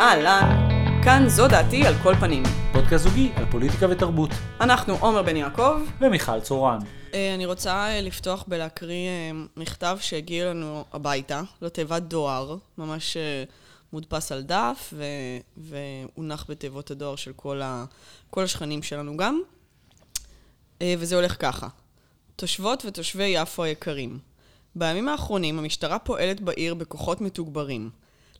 אהלן, כאן זו דעתי על כל פנים. פודקאסט זוגי על פוליטיקה ותרבות. אנחנו עומר בן יעקב. ומיכל צורן. אה, אני רוצה אה, לפתוח בלהקריא אה, מכתב שהגיע לנו הביתה, לתיבת דואר, ממש מודפס על דף, והונח בתיבות הדואר של כל, ה... כל השכנים שלנו גם. וזה הולך ככה: תושבות ותושבי יפו היקרים, בימים האחרונים המשטרה פועלת בעיר בכוחות מתוגברים.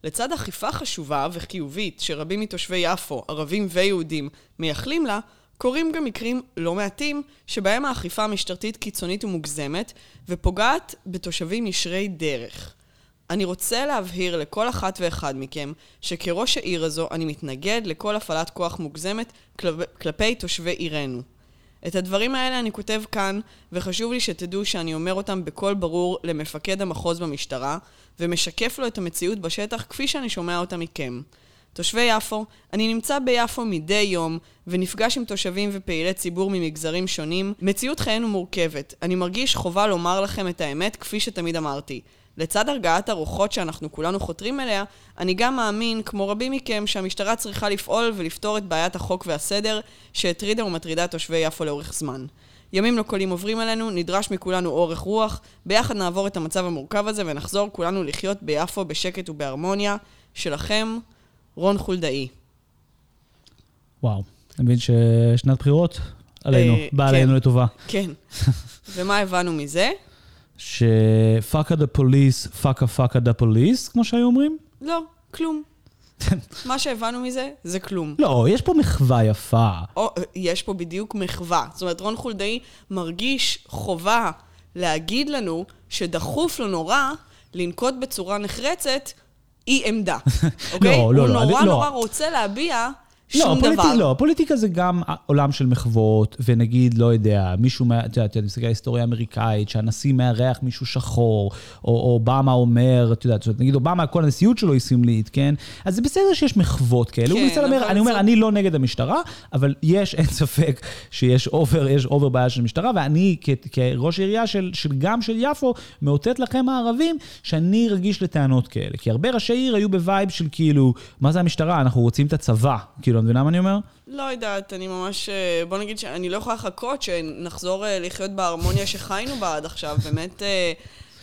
לצד אכיפה חשובה וחיובית שרבים מתושבי יפו, ערבים ויהודים, מייחלים לה, קורים גם מקרים לא מעטים שבהם האכיפה המשטרתית קיצונית ומוגזמת ופוגעת בתושבים ישרי דרך. אני רוצה להבהיר לכל אחת ואחד מכם שכראש העיר הזו אני מתנגד לכל הפעלת כוח מוגזמת כלפי תושבי עירנו. את הדברים האלה אני כותב כאן, וחשוב לי שתדעו שאני אומר אותם בקול ברור למפקד המחוז במשטרה, ומשקף לו את המציאות בשטח כפי שאני שומע אותה מכם. תושבי יפו, אני נמצא ביפו מדי יום, ונפגש עם תושבים ופעילי ציבור ממגזרים שונים. מציאות חיינו מורכבת. אני מרגיש חובה לומר לכם את האמת כפי שתמיד אמרתי. לצד הרגעת הרוחות שאנחנו כולנו חותרים אליה, אני גם מאמין, כמו רבים מכם, שהמשטרה צריכה לפעול ולפתור את בעיית החוק והסדר שהטרידה ומטרידה תושבי יפו לאורך זמן. ימים לא קלים עוברים עלינו, נדרש מכולנו אורך רוח, ביחד נעבור את המצב המורכב הזה ונחזור כולנו לחיות ביפו בשקט ובהרמוניה. שלכם, רון חולדאי. וואו, אני מבין ששנת בחירות עלינו, אה, באה עלינו כן, לטובה. כן. ומה הבנו מזה? שפאקה דה פוליס, פאקה פאקה דה פוליס, כמו שהיו אומרים? לא, כלום. מה שהבנו מזה, זה כלום. לא, יש פה מחווה יפה. או, יש פה בדיוק מחווה. זאת אומרת, רון חולדאי מרגיש חובה להגיד לנו שדחוף לו נורא לנקוט בצורה נחרצת אי עמדה, אוקיי? לא, לא, לא. הוא נורא לא. נורא רוצה להביע שום לא, דבר. לא, פוליטיקה זה גם עולם של מחוות, ונגיד, לא יודע, מישהו, את יודעת, אני מסתכל על ההיסטוריה האמריקאית, שהנשיא מארח מישהו שחור, או, או אובמה אומר, את יודעת, נגיד אובמה, כל הנשיאות שלו היא סמלית, כן? אז זה בסדר שיש מחוות כאלה. כן, הוא מנסה לומר, אני אומר, זה... אני לא נגד המשטרה, אבל יש, אין ספק שיש over, יש over בעיה של המשטרה, ואני כ, כראש עירייה של, של גם של יפו, מאותת לכם הערבים, שאני רגיש לטענות כאלה. כי הרבה ראשי עיר היו ב-vibe של כאילו, מה זה המשטרה? אנחנו רוצים את הצבא. כאילו, כאילו, את מבינה מה אני אומר? לא יודעת, אני ממש... אה, בוא נגיד שאני לא יכולה לחכות שנחזור אה, לחיות בהרמוניה שחיינו בה עד עכשיו. באמת, אה,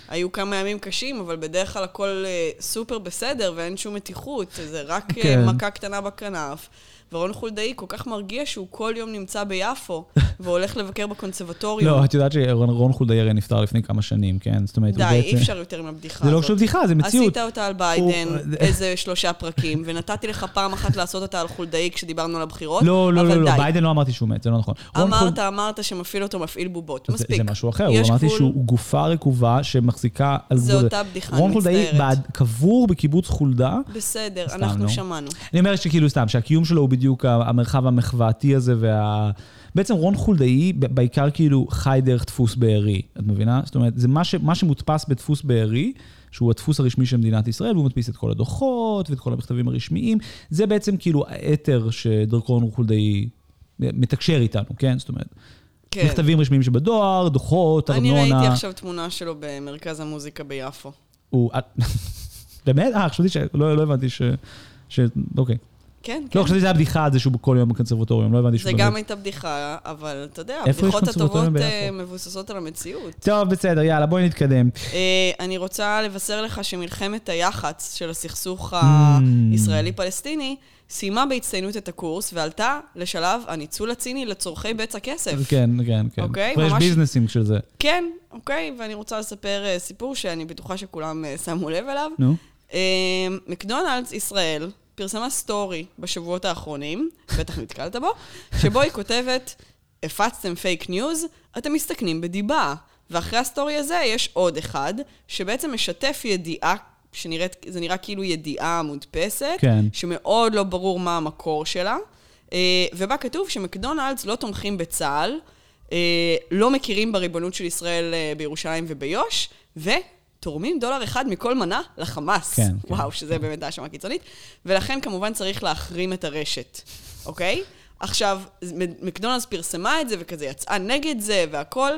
היו כמה ימים קשים, אבל בדרך כלל הכל סופר בסדר ואין שום מתיחות. זה רק כן. מכה קטנה בכנף. ורון חולדאי כל כך מרגיע שהוא כל יום נמצא ביפו, והולך לבקר בקונסרבטוריום. לא, את יודעת שרון חולדאי הרי נפטר לפני כמה שנים, כן? זאת אומרת, די. אי אפשר יותר עם הבדיחה הזאת. זה לא פשוט בדיחה, זה מציאות. עשית אותה על ביידן. איזה שלושה פרקים, ונתתי לך פעם אחת לעשות אותה על חולדאי כשדיברנו על הבחירות, לא, לא, לא, לא, ביידן לא אמרתי שהוא מת, זה לא נכון. אמרת. אמרת שמפעיל אותו מפעיל בובות, מספיק. זה משהו אחר, הוא אמרתי שהוא גופה רקובה שמחזיקה על... זה אותה בדיחה, אני מצטערת. רון חולדאי קבור בקיבוץ חולדה. בסדר, אנחנו שמענו. אני אומר שכאילו סתם, שהקיום שלו הוא בדיוק המרחב המחוואתי הזה וה... בעצם רון חולדאי בעיקר כאילו חי דרך דפוס בארי, את מבינה? זאת אומרת, זה מה, ש... מה שמודפס בדפוס בארי, שהוא הדפוס הרשמי של מדינת ישראל, והוא מדפיס את כל הדוחות ואת כל המכתבים הרשמיים, זה בעצם כאילו האתר שדרכו רון חולדאי מתקשר איתנו, כן? זאת אומרת... כן. מכתבים רשמיים שבדואר, דוחות, ארנונה. אני ראיתי עכשיו תמונה שלו במרכז המוזיקה ביפו. הוא... באמת? אה, חשבתי ש... לא, לא הבנתי ש... ש... אוקיי. כן, כן. לא, חשבתי שזה היה בדיחה על זה שהוא כל יום בקונסרבטוריום, לא הבנתי שהוא... זה גם הייתה בדיחה, אבל אתה יודע, הבדיחות הטובות אה, מבוססות על המציאות. טוב, בסדר, יאללה, בואי נתקדם. אה, אני רוצה לבשר לך שמלחמת היח"צ של הסכסוך hmm. הישראלי-פלסטיני סיימה בהצטיינות את הקורס ועלתה לשלב הניצול הציני לצורכי בצע כסף. כן, כן, כן. אוקיי? ממש... יש ביזנסים של זה. כן, אוקיי, ואני רוצה לספר אה, סיפור שאני בטוחה שכולם שמו לב אליו. נו. מקדונלדס ישראל פרסמה סטורי בשבועות האחרונים, בטח נתקלת בו, שבו היא כותבת, הפצתם פייק ניוז, אתם מסתכנים בדיבה. ואחרי הסטורי הזה יש עוד אחד, שבעצם משתף ידיעה, שנראית, זה נראה כאילו ידיעה מודפסת, כן. שמאוד לא ברור מה המקור שלה, אה, ובה כתוב שמקדונלדס לא תומכים בצה"ל, אה, לא מכירים בריבונות של ישראל אה, בירושלים וביו"ש, ו... תורמים דולר אחד מכל מנה לחמאס. כן. כן. וואו, כן. שזה באמת האשמה קיצונית. ולכן כמובן צריך להחרים את הרשת, אוקיי? עכשיו, מקדונלדס פרסמה את זה וכזה יצאה נגד זה והכל,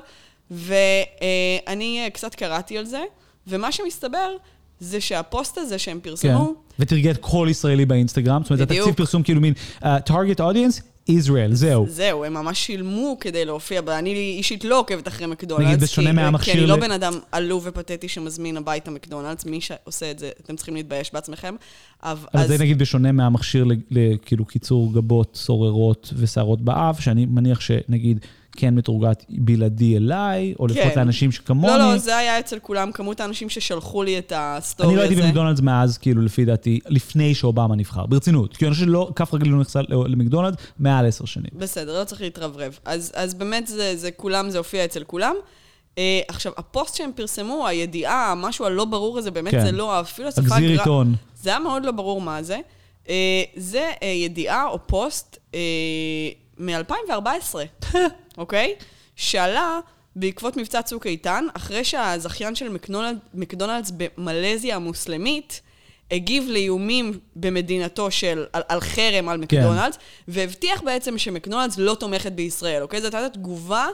ואני אה, קצת קראתי על זה, ומה שמסתבר זה שהפוסט הזה שהם פרסמו, כן. וטרגט כל ישראלי באינסטגרם, זאת אומרת, זה. תקציב פרסום כאילו מין, uh, target audience, Israel, זהו. זהו, הם ממש שילמו כדי להופיע, אני אישית לא עוקבת אחרי מקדונלדס. נגיד, בשונה כי- מהמכשיר כי אני לא בן אדם עלוב ופתטי שמזמין הביתה מקדונלדס, מי שעושה את זה, אתם צריכים להתבייש בעצמכם. אבל- אז זה נגיד בשונה מהמכשיר ל- לכאילו קיצור גבות, סוררות ושערות באף, שאני מניח שנגיד כן מתורגטת בלעדי אליי, או לפחות כן. לאנשים שכמוני. לא, לא, זה היה אצל כולם, כמות האנשים ששלחו לי את הסטורי הזה. אני לא הייתי במקדונלדס מאז, כאילו, לפי דעתי, לפני שאובמה נבחר, ברצינות. כי אני חושב שלא, כף רגלי לא נכנסה למקדונלדס מעל עשר שנים. בסדר, לא צריך להתרברב. אז, אז באמת זה, זה כולם, זה הופיע אצל כולם. אה, עכשיו, הפוסט שהם פרסמו, הידיעה, המשהו הלא ברור הזה, באמת כן. זה לא, אפילו השפה... הגזיר הגר- עיתון. זה היה מאוד לא ברור מה זה. אה, זה אה, ידיעה או פוסט אה, מ-2014, אוקיי? שעלה בעקבות מבצע צוק איתן, אחרי שהזכיין של מקדונלד, מקדונלדס במלזיה המוסלמית הגיב לאיומים במדינתו של, על, על חרם על מקדונלדס, והבטיח בעצם שמקדונלדס לא תומכת בישראל, אוקיי? זאת הייתה תגובה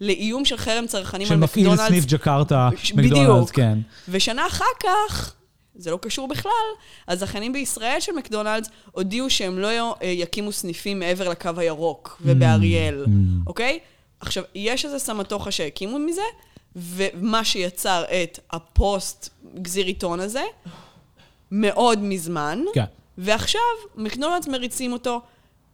לאיום של חרם צרכנים על שמפעיל מקדונלדס. סניף ג'קרטה, ש- מקדונלדס. כן. ושנה אחר כך, זה לא קשור בכלל, הזכיינים בישראל של מקדונלדס הודיעו שהם לא אה, יקימו סניפים מעבר לקו הירוק ובאריאל, Mm. אוקיי? עכשיו, יש איזה סמטוחה שהקימו מזה, ומה שיצר את הפוסט גזיר עיתון הזה, מאוד מזמן, כן. ועכשיו מקדונלדס מריצים אותו,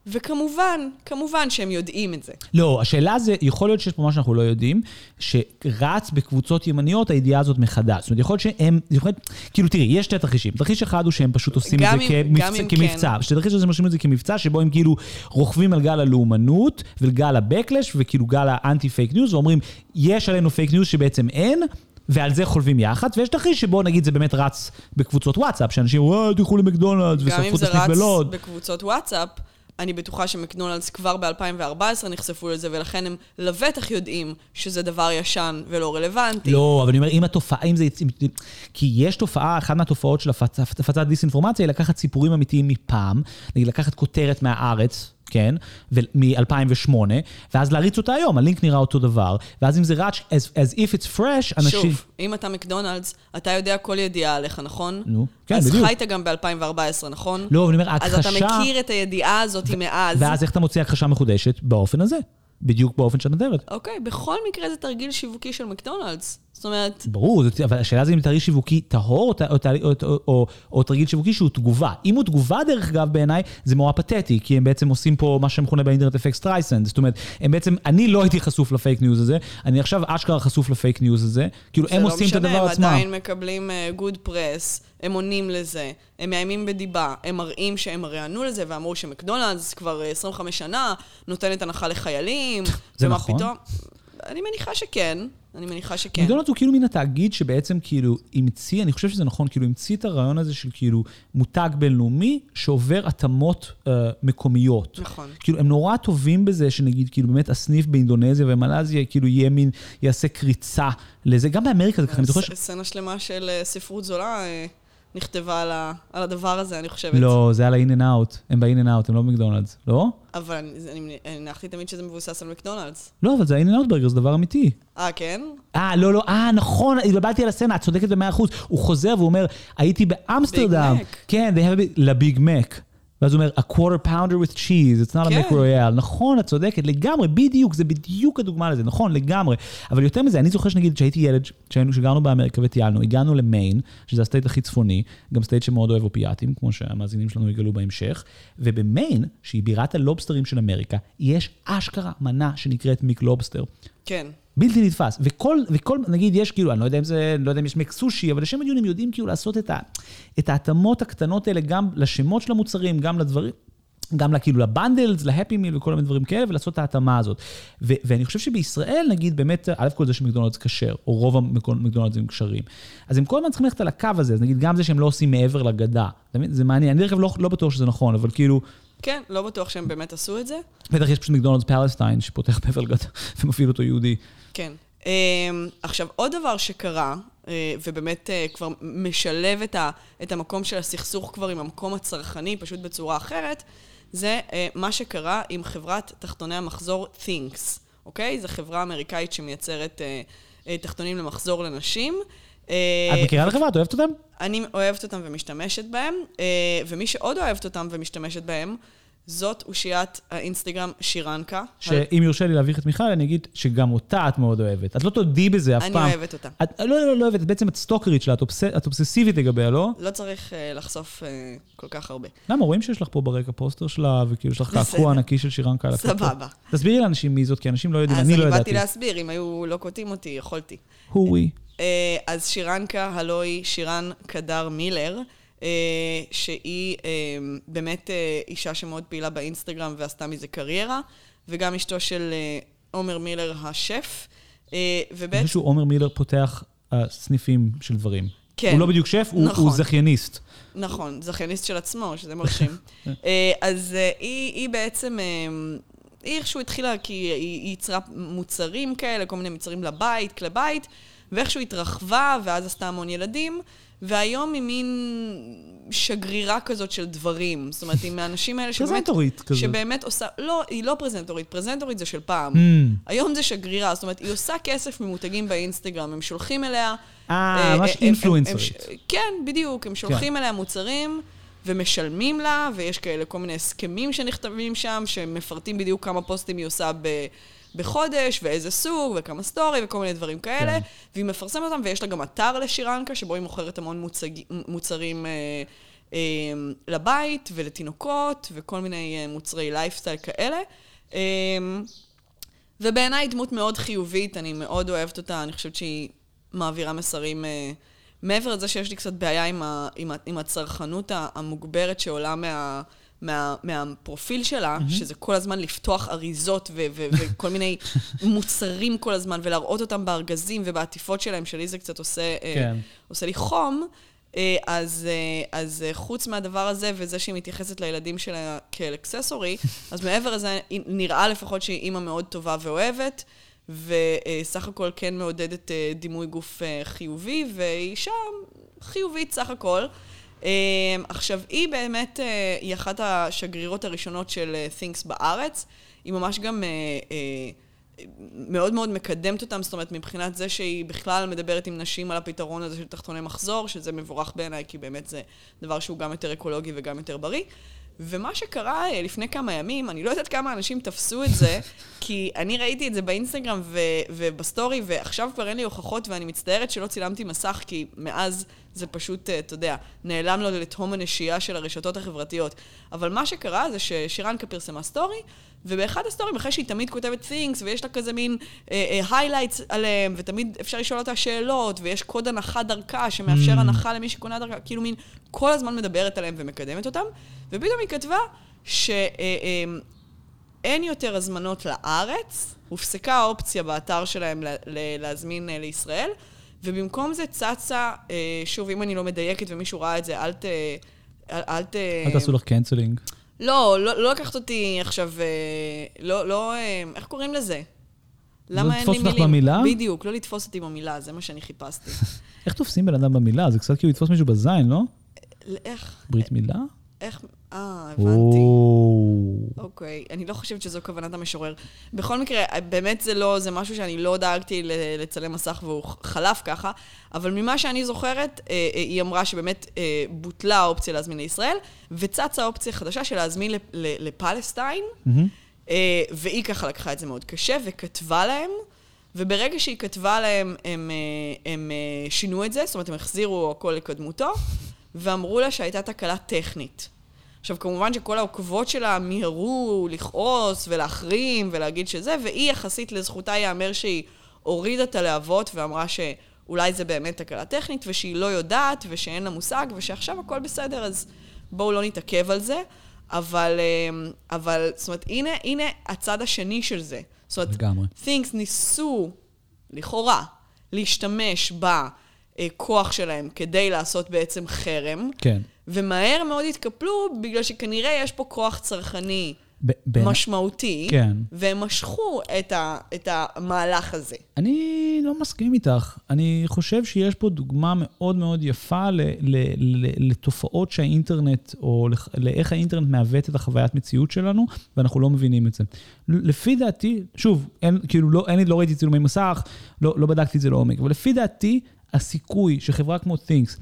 וכמובן, כמובן שהם יודעים את זה. לא, השאלה זה, יכול להיות שיש פה מה שאנחנו לא יודעים, שרץ בקבוצות ימניות הידיעה הזאת מחדש. זאת אומרת, יכול להיות שהם, יכול להיות, כאילו תראי, יש שתי תרחישים. תרחיש אחד הוא שהם פשוט עושים את זה גם אם- גם כמבצע, אם כמבצע. כן. שתי תרחיש שהם עושים את זה כמבצע, שבו הם כאילו רוכבים על גל הלאומנות, וגל ה-backlash, וכאילו גל האנטי פייק ניוז, ואומרים, יש עלינו פייק ניוז שבעצם אין. ועל זה חולבים יחד, ויש תרחיש שבו נגיד זה באמת רץ בקבוצות וואטסאפ, שאנשים, וואי, תלכו למקדונלדס, גם ושרפו אם את זה הסניף רץ בלוד. בקבוצות וואטסאפ, אני בטוחה שמקדונלדס כבר ב-2014 נחשפו לזה, ולכן הם לבטח יודעים שזה דבר ישן ולא רלוונטי. לא, אבל אני אומר, אם התופעה, אם זה... כי יש תופעה, אחת מהתופעות של הפצ- הפצת דיסאינפורמציה היא לקחת סיפורים אמיתיים מפעם, נגיד לקחת כותרת מהארץ, כן, מ-2008, ואז להריץ אותה היום, הלינק נראה אותו דבר, ואז אם זה רץ, as, as if it's fresh, אנשים... שוב, אם אתה מקדונלדס, אתה יודע כל ידיעה עליך, נכון? נו, כן, אז בדיוק. חיית גם ב-2014, נכון? לא, אני אומר, אז הכחשה... אתה מכיר את הידיעה הזאת מאז. ואז איך אתה מוציא הכחשה מחודשת? באופן הזה. בדיוק באופן שאת מתארת. אוקיי, בכל מקרה זה תרגיל שיווקי של מקדונלדס. זאת אומרת, ברור, זאת- אבל השאלה זה אם תרגיל שיווקי טהור או, או, או, או, או, תרגיל שיווקי שהוא תגובה. אם הוא תגובה, דרך אגב, בעיניי, זה נורא פתטי, כי הם בעצם עושים פה מה שמכונה באינטרנט אפקט סטרייסנד. זאת אומרת, הם בעצם, אני לא הייתי חשוף לפייק ניוז הזה, אני עכשיו אשכרה חשוף לפייק ניוז הזה. כאילו, הם עושים את הדבר זה לא עצמם. משנה, הם עדיין מקבלים good press, הם עונים לזה, הם מאיימים בדיבה, הם מראים שהם הרי ענו לזה ואמרו שמקדונלדס כבר אה, 25 שנה נותנת הנחה לחיילים. זה ומה נכון? פתאום? אני מניחה שכן, אני מניחה שכן. מקדונלדס הוא כאילו מן התאגיד שבעצם כאילו המציא, אני חושב שזה נכון, כאילו המציא את הרעיון הזה של כאילו מותג בינלאומי שעובר התאמות אה, מקומיות. נכון. כאילו, הם נורא טובים בזה, שנגיד, כאילו, באמת הסניף באינדונזיה ומלזיה, כאילו, יהיה מין, יעשה קריצה לזה. גם באמריקה זה ככה, אני זוכר ש... סצנה שלמה של אה, ספרות זולה אה, נכתבה על ה- על הדבר הזה, אני חושבת. לא, זה על ה-in and out. הם ב-in and out, הם לא במקדונלדס. לא? אבל אני- זה- אני אני הנחתי תמיד שזה מבוסס על מקדונלדס. לא, אבל זה ה-in and out ברגר, זה דבר אמיתי. אה, כן? אה, לא, לא, אה, נכון, התבלבלתי על הסצנה, את צודקת במאה אחוז. הוא חוזר והוא אומר, הייתי באמסטרדם. Big Mac. כן, they have a big- לביג מק. ואז הוא אומר, a quarter pounder with cheese, it's not a כן. mac royale. נכון, את צודקת, לגמרי, בדיוק, זה בדיוק הדוגמה לזה, נכון, לגמרי. אבל יותר מזה, אני זוכר שנגיד, כשהייתי ילד, כשגרנו באמריקה וטיילנו, הגענו למיין, שזה ה state הכי צפוני, גם state שמאוד אוהב אופיאטים, כמו שהמאזינים שלנו יגלו בהמשך, ובמיין, שהיא בירת הלובסטרים של אמריקה, יש אשכרה מנה שנקראת McLobster. כן. בלתי נתפס. וכל, וכל, נגיד, יש כאילו, אני לא יודע אם זה, אני לא יודע אם יש מק סושי, אבל לשם הדיון הם יודעים כאילו לעשות את, ה, את ההתאמות הקטנות האלה גם לשמות של המוצרים, גם לדברים. גם כאילו ל bundles, ל Happy Meal וכל מיני דברים כאלה, ולעשות את ההתאמה הזאת. ו- ואני חושב שבישראל, נגיד, באמת, א' כל זה שמקדונלדס כשר, או רוב המקדונלדסים כשרים. אז הם כל הזמן צריכים ללכת על הקו הזה, אז נגיד, גם זה שהם לא עושים מעבר לגדה. זה מעניין. אני דרך אגב לא, לא בטוח שזה נכון, אבל כאילו, כן, לא בטוח שהם באמת עשו את זה. בטח יש פשוט מקדונלדס פלסטיין, שפותח לגדה ומפעיל אותו יהודי. כן. Um, עכשיו, עוד דבר שקרה, uh, ובאמת uh, כבר משלב את, ה, את המקום של הסכסוך כבר עם המקום הצרכני, פשוט בצורה אחרת, זה uh, מה שקרה עם חברת תחתוני המחזור Thinks, אוקיי? זו חברה אמריקאית שמייצרת תחתונים למחזור לנשים. אה, את מכירה את החברה? את אוהבת אותם? אני אוהבת אותם ומשתמשת בהם, אה, ומי שעוד אוהבת אותם ומשתמשת בהם, זאת אושיית האינסטגרם שירנקה. שאם יורשה לי להביך את מיכל, אני אגיד שגם אותה את מאוד אוהבת. את לא תודי בזה אף אני פעם. אוהבת אותה. את, לא, לא, לא אוהבת, בעצם את סטוקרית שלה, את, אובס, את אובססיבית לגביה, לא? לא צריך אה, לחשוף כל כך הרבה. למה, רואים שיש לך פה ברקע פוסטר שלה, וכאילו יש לך. קעקוע ענקי של שירנקה על הכתוב. סבבה. תסבירי לאנשים מי זאת, כי אנשים לא יודעים, אז אני לא אני באתי ידעתי. להסביר, אם היו לא קוטעים אותי, יכולתי. הואי. אה, אז שירנקה, הלוא היא שירן קדר מילר, אה, שהיא אה, באמת אישה שמאוד פעילה באינסטגרם ועשתה מזה קריירה, וגם אשתו של עומר מילר השף. אה, אני ובעצם... חושב שהוא עומר מילר פותח סניפים של דברים. כן. הוא לא בדיוק שף, הוא, נכון. הוא זכייניסט. נכון, זכייניסט של עצמו, שזה מרשים. אז היא, היא בעצם, היא איכשהו התחילה, כי היא, היא ייצרה מוצרים כאלה, כל מיני מוצרים לבית, כלי בית, ואיכשהו התרחבה, ואז עשתה המון ילדים, והיום היא מין שגרירה כזאת של דברים. זאת אומרת, היא מהאנשים האלה שבאמת... פרזנטורית כזאת. שבאמת עושה... לא, היא לא פרזנטורית, פרזנטורית זה של פעם. Mm. היום זה שגרירה, זאת אומרת, היא עושה כסף ממותגים באינסטגרם, הם שולחים אליה... אה, ממש הם- הם- אינפלואנסרית. הם- כן, בדיוק, הם שולחים אליה מוצרים ומשלמים לה, ויש כאלה כל מיני הסכמים שנכתבים שם, שמפרטים בדיוק כמה פוסטים היא עושה ב... בחודש, ואיזה סוג, וכמה סטורי, וכל מיני דברים כאלה, כן. והיא מפרסמת אותם, ויש לה גם אתר לשירנקה, שבו היא מוכרת המון מוצג... מוצרים אה, אה, לבית ולתינוקות, וכל מיני אה, מוצרי לייפסטייל כאלה. אה, ובעיניי דמות מאוד חיובית, אני מאוד אוהבת אותה, אני חושבת שהיא מעבירה מסרים... אה, מעבר לזה שיש לי קצת בעיה עם, ה, עם, ה, עם הצרכנות המוגברת שעולה מה, מה, מהפרופיל שלה, mm-hmm. שזה כל הזמן לפתוח אריזות ו, ו, וכל מיני מוצרים כל הזמן, ולהראות אותם בארגזים ובעטיפות שלהם, שלי זה קצת עושה, כן. אה, עושה לי חום. אה, אז, אה, אז אה, חוץ מהדבר הזה, וזה שהיא מתייחסת לילדים שלה כאל אקססורי, אז מעבר לזה, נראה לפחות שהיא אימא מאוד טובה ואוהבת, וסך הכל כן מעודדת אה, דימוי גוף אה, חיובי, והיא אישה חיובית סך הכל. אה, עכשיו, היא באמת, אה, היא אחת השגרירות הראשונות של אה, Things בארץ. היא ממש גם... אה, מאוד מאוד מקדמת אותם, זאת אומרת, מבחינת זה שהיא בכלל מדברת עם נשים על הפתרון הזה של תחתוני מחזור, שזה מבורך בעיניי, כי באמת זה דבר שהוא גם יותר אקולוגי וגם יותר בריא. ומה שקרה לפני כמה ימים, אני לא יודעת כמה אנשים תפסו את זה, כי אני ראיתי את זה באינסטגרם ו- ובסטורי, ועכשיו כבר אין לי הוכחות, ואני מצטערת שלא צילמתי מסך, כי מאז זה פשוט, אה, אתה יודע, נעלם לו לתהום הנשייה של הרשתות החברתיות. אבל מה שקרה זה ששירנקה פרסמה סטורי, ובאחד הסטורים, אחרי שהיא תמיד כותבת Thinx, ויש לה כזה מין highlights אה, עליהם, ותמיד אפשר לשאול אותה שאלות, ויש קוד הנחה דרכה שמאפשר Mm. הנחה למי שקונה דרכה, כאילו מין כל הזמן מדברת עליהם ומקדמת אותם, ופתאום היא כתבה שאין יותר הזמנות לארץ, הופסקה האופציה באתר שלהם להזמין אה, לישראל, ובמקום זה צצה, אה, שוב, אם אני לא מדייקת ומישהו ראה את זה, אל ת... אל, אל ת... אל תעשו לך קנצלינג. לא, לא, לא לקחת אותי עכשיו, אה, לא, לא, אה, איך קוראים לזה? למה אין לי לתפוס אותך מילים? במילה? בדיוק, לא לתפוס אותי במילה, זה מה שאני חיפשתי. איך תופסים בן אדם במילה? זה קצת כאילו לתפוס מישהו בזין, לא? איך, ברית מילה? איך, אה, הבנתי. או... אוקיי, אני לא חושבת שזו כוונת המשורר. בכל מקרה, באמת זה לא, זה משהו שאני לא דאגתי לצלם מסך והוא חלף ככה, אבל ממה שאני זוכרת, אה, אה, היא אמרה שבאמת אה, בוטלה האופציה להזמין לישראל, וצצה אופציה חדשה של להזמין לפלסטיין. אה, והיא ככה לקחה את זה מאוד קשה וכתבה להם, וברגע שהיא כתבה להם, הם, הם אה, שינו את זה, זאת אומרת, הם החזירו הכל לקדמותו, ואמרו לה שהייתה תקלה טכנית. עכשיו, כמובן שכל העוקבות שלה מיהרו לכעוס ולהחרים ולהגיד שזה, והיא יחסית לזכותה ייאמר שהיא הורידה את הלהבות ואמרה שאולי זה באמת תקלה טכנית, ושהיא לא יודעת, ושאין לה מושג, ושעכשיו הכל בסדר, אז בואו לא נתעכב על זה. אבל, אה, אבל, זאת אומרת, הנה, הנה הצד השני של זה. זאת אומרת, לגמרי. Things ניסו, לכאורה, להשתמש בכוח שלהם כדי לעשות בעצם חרם, כן. ומהר מאוד התקפלו, בגלל שכנראה יש פה כוח צרכני ב- משמעותי, כן. והם משכו את, ה, את המהלך הזה. אני לא מסכים איתך. אני חושב שיש פה דוגמה מאוד מאוד יפה ל- ל- ל- לתופעות שהאינטרנט, או לכ- לאיך האינטרנט מעוות את החוויית מציאות שלנו, ואנחנו לא מבינים את זה. לפי דעתי, שוב, אין, כאילו, לא, אין, לי- לא ראיתי צילומי מסך, לא, לא בדקתי את זה לעומק, אבל לפי דעתי, הסיכוי שחברה כמו Thinx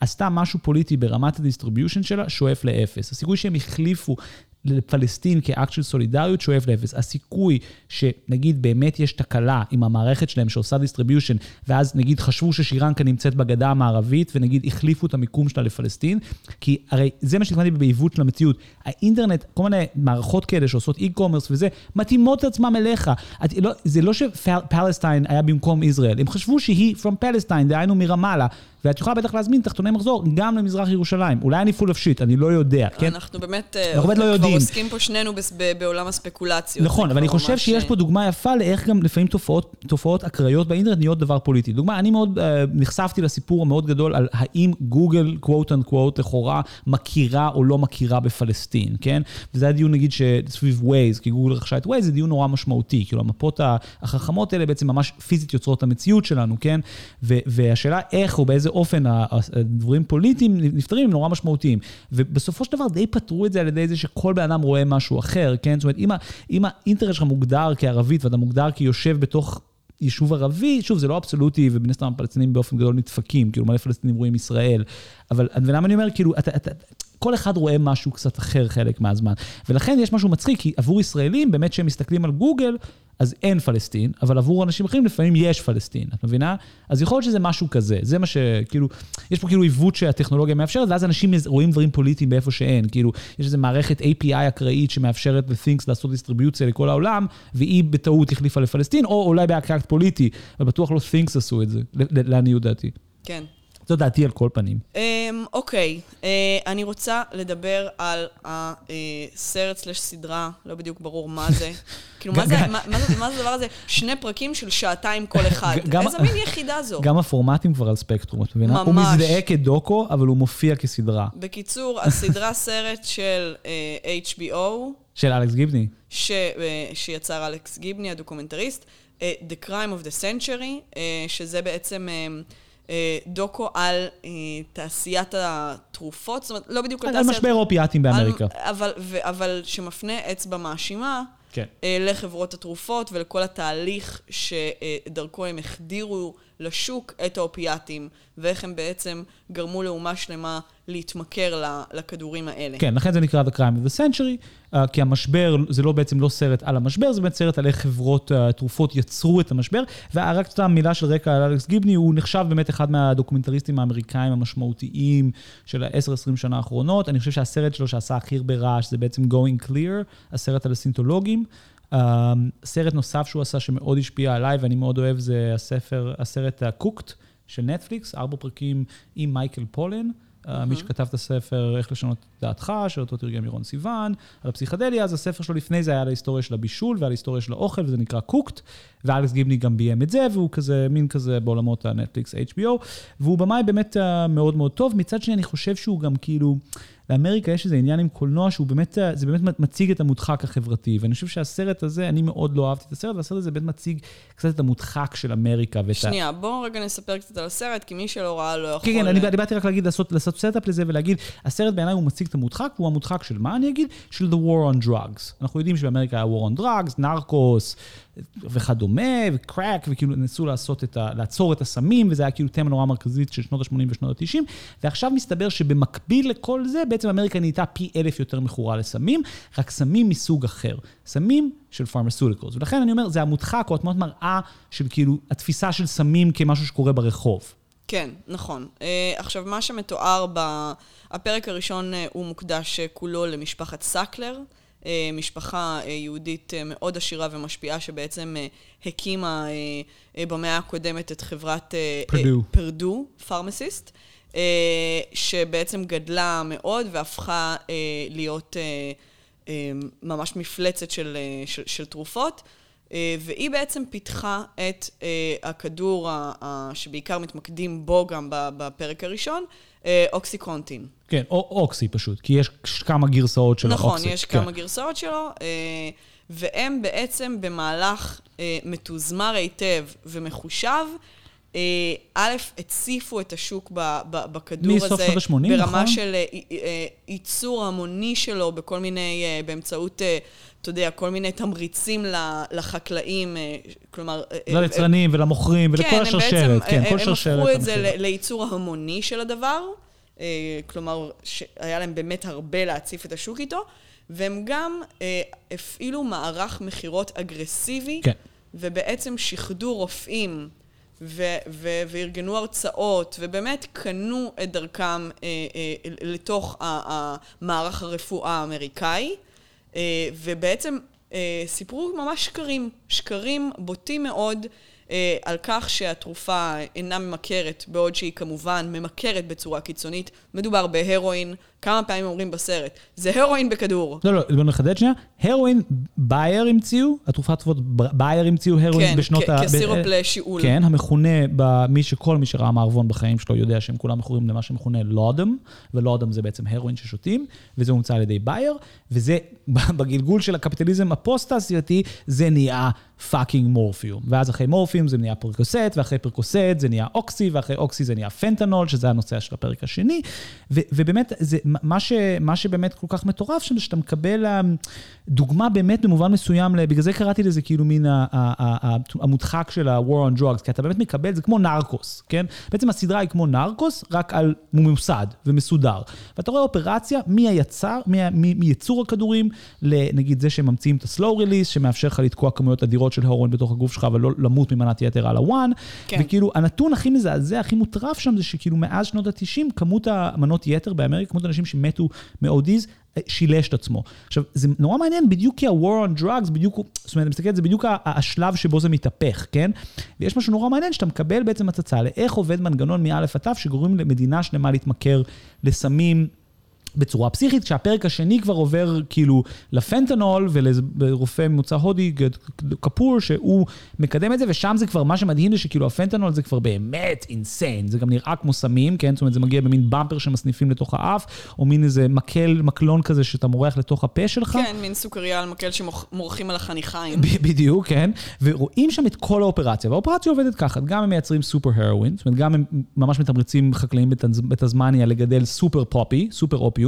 עשתה משהו פוליטי ברמת ה distribution שלה, שואף לאפס. הסיכוי שהם החליפו לפלסטין כאקט של סולידריות שואף לאפס. הסיכוי שנגיד באמת יש תקלה עם המערכת שלהם שעושה distribution, ואז נגיד חשבו ששירנקה נמצאת בגדה המערבית, ונגיד החליפו את המיקום שלה לפלסטין, כי הרי זה מה שהתכוונתי בעיוות של המציאות. האינטרנט, כל מיני מערכות כאלה שעושות e-commerce וזה, מתאימות את עצמם אליך. את, לא, זה לא שפלסטיין היה במקום ישראל, הם חשבו שהיא from Palestine, דהיינו מרמאללה. ואת יכולה בטח להזמין תחתוני מחזור גם למזרח ירושלים. אולי אני פול אף שיט, אני לא יודע, כן? אנחנו באמת, אה, אנחנו באמת לא יודעים. כבר עוסקים פה שנינו בעולם הספקולציות. נכון, אבל אני חושב שיש פה דוגמה יפה לאיך גם לפעמים תופעות, תופעות אקראיות באינטרנט נהיות דבר פוליטי. דוגמה, אני מאוד uh, נחשפתי לסיפור המאוד גדול על האם גוגל, quote unquote לכאורה, מכירה או לא מכירה בפלסטין, כן? וזה היה דיון, נגיד, סביב ווייז, כי גוגל רכשה את ווייז, זה דיון נורא משמעותי. כאילו, המפות החכמות האלה בעצם ממש פיזית יוצרות את המציאות שלנו, כן? והשאלה איך או באיזה אופן הדברים פוליטיים נפתרים, הם נורא משמעותיים. ובסופו של דבר די פתרו את זה על ידי זה שכל בן אדם רואה משהו אחר, כן? זאת אומרת, אם, אם האינטרנט שלך מוגדר כערבית ואתה מוגדר כיושב בתוך... יישוב ערבי, שוב, זה לא אבסולוטי, ומן הסתם הפלסטינים באופן גדול נדפקים, כאילו מלא פלסטינים רואים ישראל. אבל, ולמה אני אומר, כאילו, אתה, אתה, כל אחד רואה משהו קצת אחר חלק מהזמן. ולכן יש משהו מצחיק, כי עבור ישראלים, באמת כשהם מסתכלים על גוגל, אז אין פלסטין, אבל עבור אנשים אחרים לפעמים יש פלסטין, את מבינה? אז יכול להיות שזה משהו כזה, זה מה שכאילו, יש פה כאילו עיוות שהטכנולוגיה מאפשרת, ואז אנשים רואים דברים פוליטיים באיפה שאין, כאילו, יש איזו מערכת API אקראית שמאפשרת ל-Things לעשות דיסטריביוציה לכל העולם, והיא בטעות החליפה לפלסטין, או אולי באקט פוליטי, ובטוח לא Things עשו את זה, לעניות דעתי. כן. זו דעתי על כל פנים. אמ, אוקיי, אה, אני רוצה לדבר על הסרט סלש סדרה, לא בדיוק ברור מה זה. כאילו, מה זה הדבר הזה? שני פרקים של שעתיים כל אחד. איזה מין יחידה זו? גם הפורמטים כבר על ספקטרום, את מבינה? ממש. הוא מזדהה כדוקו, אבל הוא מופיע כסדרה. בקיצור, הסדרה סרט של אה, HBO. של אלכס גיבני. אה, שיצר אלכס גיבני, הדוקומנטריסט. The Crime of the Century, שזה בעצם... אה, דוקו על אה, תעשיית התרופות, זאת אומרת, לא בדיוק על תעשיית... על משבר אופיאטים באמריקה. אבל, אבל שמפנה אצבע מאשימה כן. אה, לחברות התרופות ולכל התהליך שדרכו הם החדירו לשוק את האופיאטים, ואיך הם בעצם גרמו לאומה שלמה להתמכר לכדורים האלה. כן, לכן זה נקרא The Crime of the Century, uh, כי המשבר, זה לא בעצם לא סרט על המשבר, זה באמת סרט על איך חברות uh, תרופות יצרו את המשבר. ורק סתם מילה של רקע על אלכס גיבני, הוא נחשב באמת אחד מהדוקומנטריסטים האמריקאים המשמעותיים של ה-10-20 שנה האחרונות. אני חושב שהסרט שלו שעשה הכי הרבה רעש זה בעצם Going Clear, הסרט על הסינטולוגים. Um, סרט נוסף שהוא עשה שמאוד השפיע עליי ואני מאוד אוהב זה הספר, הסרט ה-Cooked של נטפליקס, ארבע פרקים עם מייקל פולן. Mm-hmm. מי שכתב את הספר איך לשנות דעתך, שאותו תרגם ירון סיוון, על הפסיכדליה, אז הספר שלו לפני זה היה על ההיסטוריה של הבישול ועל ההיסטוריה של האוכל, וזה נקרא קוקט, ואלכס גיבני גם ביים את זה, והוא כזה, מין כזה בעולמות הנטפליקס HBO, והוא במאי באמת אה, מאוד מאוד טוב. מצד שני, אני חושב שהוא גם כאילו... לאמריקה יש איזה עניין עם קולנוע שהוא באמת, זה באמת מציג את המודחק החברתי. ואני חושב שהסרט הזה, אני מאוד לא אהבתי את הסרט, והסרט הזה באמת מציג קצת את המודחק של אמריקה. ואת שנייה, ה... בואו רגע נספר קצת על הסרט, כי מי שלא ראה לא יכול... כן, כן, אני, אני באתי רק להגיד, לעשות, לעשות setup לזה ולהגיד, הסרט בעיניי הוא מציג את המודחק, והוא המודחק של מה אני אגיד? של The War on Drugs. אנחנו יודעים שבאמריקה היה War on Drugs, נרקוס, וכדומה, וקראק, וכאילו ניסו לעשות את ה... לעצור את הסמים, וזה היה כאילו תמה נורא מרכזית של שנות ה-80 ושנות ה-90, ועכשיו מסתבר שבמקביל לכל זה, בעצם אמריקה נהייתה פי אלף יותר מכורה לסמים, רק סמים מסוג אחר. סמים של pharmaceuticals. ולכן אני אומר, זה המודחק או התמונת מראה של כאילו התפיסה של סמים כמשהו שקורה ברחוב. כן, נכון. אה, עכשיו, מה שמתואר בפרק הראשון אה, הוא מוקדש אה, כולו למשפחת סאקלר. אה, משפחה אה, יהודית אה, מאוד עשירה ומשפיעה, שבעצם הקימה במאה הקודמת את חברת Purdue, Purdue Pharmaceuticals, שבעצם גדלה מאוד והפכה להיות ממש מפלצת של, של, של תרופות. והיא בעצם פיתחה את הכדור שבעיקר מתמקדים בו גם בפרק הראשון, אה, אוקסיקונטין. כן, או אוקסי פשוט, כי יש כמה גרסאות של נכון, האוקסי. נכון, יש כן. כמה גרסאות שלו, אה, והם בעצם במהלך אה, מתוזמר היטב ומחושב, אה, א', הציפו את השוק בכדור מסוף הזה. שנות ה-שמונים, ברמה נכון? של אה, אה, ייצור המוני שלו בכל מיני, אה, באמצעות, אה, אתה יודע, כל מיני תמריצים לחקלאים, אה, כלומר... אה, אה, ליצרנים ולמוכרים ולכל כן, הם השרשרת. בעצם, כן, כל הם שרשרת. הפכו את זה לייצור ההמוני של הדבר, כלומר, שהיה להם באמת הרבה להציף את השוק איתו, והם גם הפעילו מערך מכירות אגרסיבי, כן. ובעצם שיחדו רופאים. ו- ו- וארגנו הרצאות, ובאמת קנו את דרכם אה, אה, לתוך המערך הרפואה האמריקאי, ובעצם אה, סיפרו ממש שקרים, שקרים בוטים מאוד אה, על כך שהתרופה אינה ממכרת, בעוד שהיא כמובן ממכרת בצורה קיצונית. מדובר בהרואין, כמה פעמים אומרים בסרט, זה הרואין בכדור. לא, לא, בוא נחדד שנייה. הרואין, בייר המציאו, התרופה הטובות, בייר המציאו הרואין כן, בשנות ה... כסירופ ב- לשיעול. כן, המכונה, במי שכל מי שראה מערבון בחיים שלו יודע שהם כולם מכורים למה שמכונה laudanum, ו laudanum זה בעצם הרואין ששותים, וזה הומצא על ידי בייר, וזה בגלגול של הקפיטליזם הפוסט-תעשייתי, זה נהיה fucking מורפיום. ואז אחרי מורפיום זה נהיה פרקוסט, ואחרי פרקוסט זה נהיה אוקסי, ואחרי אוקסי זה נהיה פנטנול, שזה הנושא של הפרק השני. ו- ובאמת, זה, מה, ש, מה שבאמת כל כך מטורף שם, שאתה מקבל אה, דוגמה באמת במובן מסוים, בגלל זה קראתי לזה כאילו מין המודחק של ה-war on drugs, כי אתה באמת מקבל, זה כמו נרקוס, כן? בעצם הסדרה היא כמו נרקוס, רק על ממוסד ומסודר. ואתה רואה אופרציה מהיצר, מה- מ- מייצור הכדורים, לנגיד זה שממציאים את ה-slow release, שמאפשר לך לתקוע כמויות אדירות של הרון בתוך הגוף שלך ולא למות ממנת יתר על הוואן. כן. וכאילו, הנתון הכי מזעזע, הכי מוטרף שם, זה שכאילו מאז שנות ה-90, כמות המנות יתר באמריקה, כמות האנשים שמתו מ-ODs, שילש את עצמו. עכשיו, זה נורא מעניין, בדיוק כי ה-war on drugs, בדיוק, זאת אומרת, אני מסתכל זה, בדיוק השלב שבו זה מתהפך, כן? ויש משהו נורא מעניין, שאתה מקבל בעצם הצצה לאיך עובד מנגנון מא' עד ת', שגורם למדינה שלמה להתמכר לסמים. בצורה פסיכית, כשהפרק השני כבר עובר כאילו לפנטנול ולרופא ממוצא הודי, כפור, שהוא מקדם את זה, ושם זה כבר, מה שמדהים זה שכאילו הפנטנול זה כבר באמת אינסיין, זה גם נראה כמו סמים, כן? זאת אומרת, זה מגיע במין במפר שמסניפים לתוך האף, או מין איזה מקל, מקלון כזה שאתה מורח לתוך הפה שלך. כן, מין סוכריה על מקל שמורחים על החניכיים. בדיוק, כן. ורואים שם את כל האופרציה, והאופרציה עובדת ככה, גם הם מייצרים סופר הרואין, זאת אומרת, גם הם ממש מתמרצים חקלאים בטזמניה לגדל סופר פופי, סופר אופיום,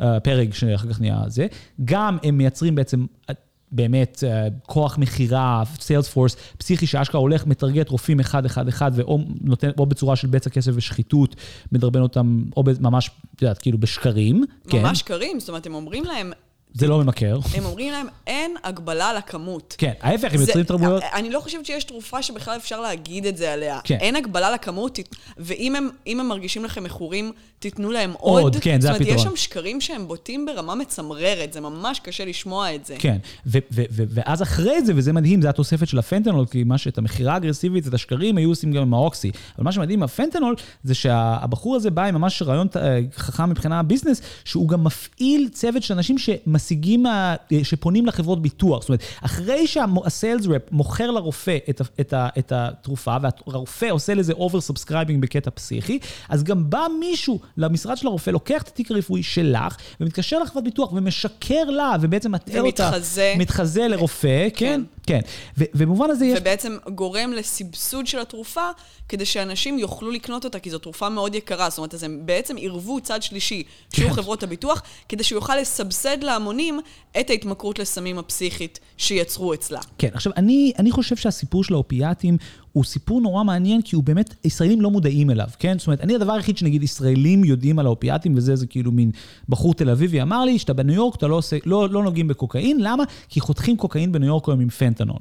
אה, פרג שאחר כך נהיה זה. גם הם מייצרים בעצם... אה, באמת אה, כוח מכירה, סיילס פורס, פסיכי שאשכרה הולך, מטרגט רופאים אחד, אחד, אחד, ואו נותן, או בצורה של בצע כסף ושחיתות, מדרבן אותם, או ממש, את יודעת, כאילו בשקרים. כן, ממש שקרים, זאת אומרת, הם אומרים להם, זה לא ממכר. הם אומרים להם, אין הגבלה על הכמות. כן, ההפך, הם יוצרים תרבויות. אני לא חושבת שיש תרופה שבכלל אפשר להגיד את זה עליה. כן. אין הגבלה לכמות, ואם הם, הם מרגישים לכם מכורים, תיתנו להם עוד. עוד, כן, זה זאת אומרת, יש הפתרון. שם שקרים שהם בוטים ברמה מצמררת, זה ממש קשה לשמוע את זה. כן, ו- ו- ו- ואז אחרי זה, וזה מדהים, זה התוספת של הפנטנול, כי מה שאת המכירה האגרסיבית, את השקרים, היו עושים גם עם האוקסי. אבל מה שמדהים הפנטנול, זה שהבחור הזה בא עם ממש רעיון אה, חכם מבחינה ביזנס, שהוא גם מפעיל צוות של אנשים שמשיגים, מה- אה, שפונים לחברות ביטוח. זאת אומרת, אחרי שהסיילס רפ מוכר לרופא את, ה- את, ה- את התרופה, והרופא עושה לזה over prescribing בקטע פסיכי, אז גם בא מישהו למשרד של הרופא, לוקח את התיק הרפואי שלך, ומתקשר לחברת ביטוח ומשקר לה, ובעצם מטעה אותה. ומתחזה. מתחזה לרופא, כן, כן. ו- ובמובן הזה יש... ובעצם גורם לסבסוד של התרופה, כדי שאנשים יוכלו לקנות אותה, כי זו תרופה מאוד יקרה. זאת אומרת, אז הם בעצם עירבו צד שלישי, שהוא כן. חברות הביטוח, כדי שהוא יוכל לסבסד להמונים את ההתמכרות לסמים הפסיכית שיצרו אצלה. כן, עכשיו, אני, אני חושב שהסיפור של האופיאטים הוא סיפור נורא מעניין, כי הוא באמת, ישראלים לא מודעים אליו, כן? זאת אומרת, אני הדבר היחיד שנגיד ישראלים יודעים על האופיאטים, וזה זה כאילו מין בחור תל אביבי אמר לי, שאתה בניו יורק, אתה לא עושה, לא, לא נוגעים בקוקאין, למה? כי חותכים קוקאין בניו יורק היום עם פנטנול.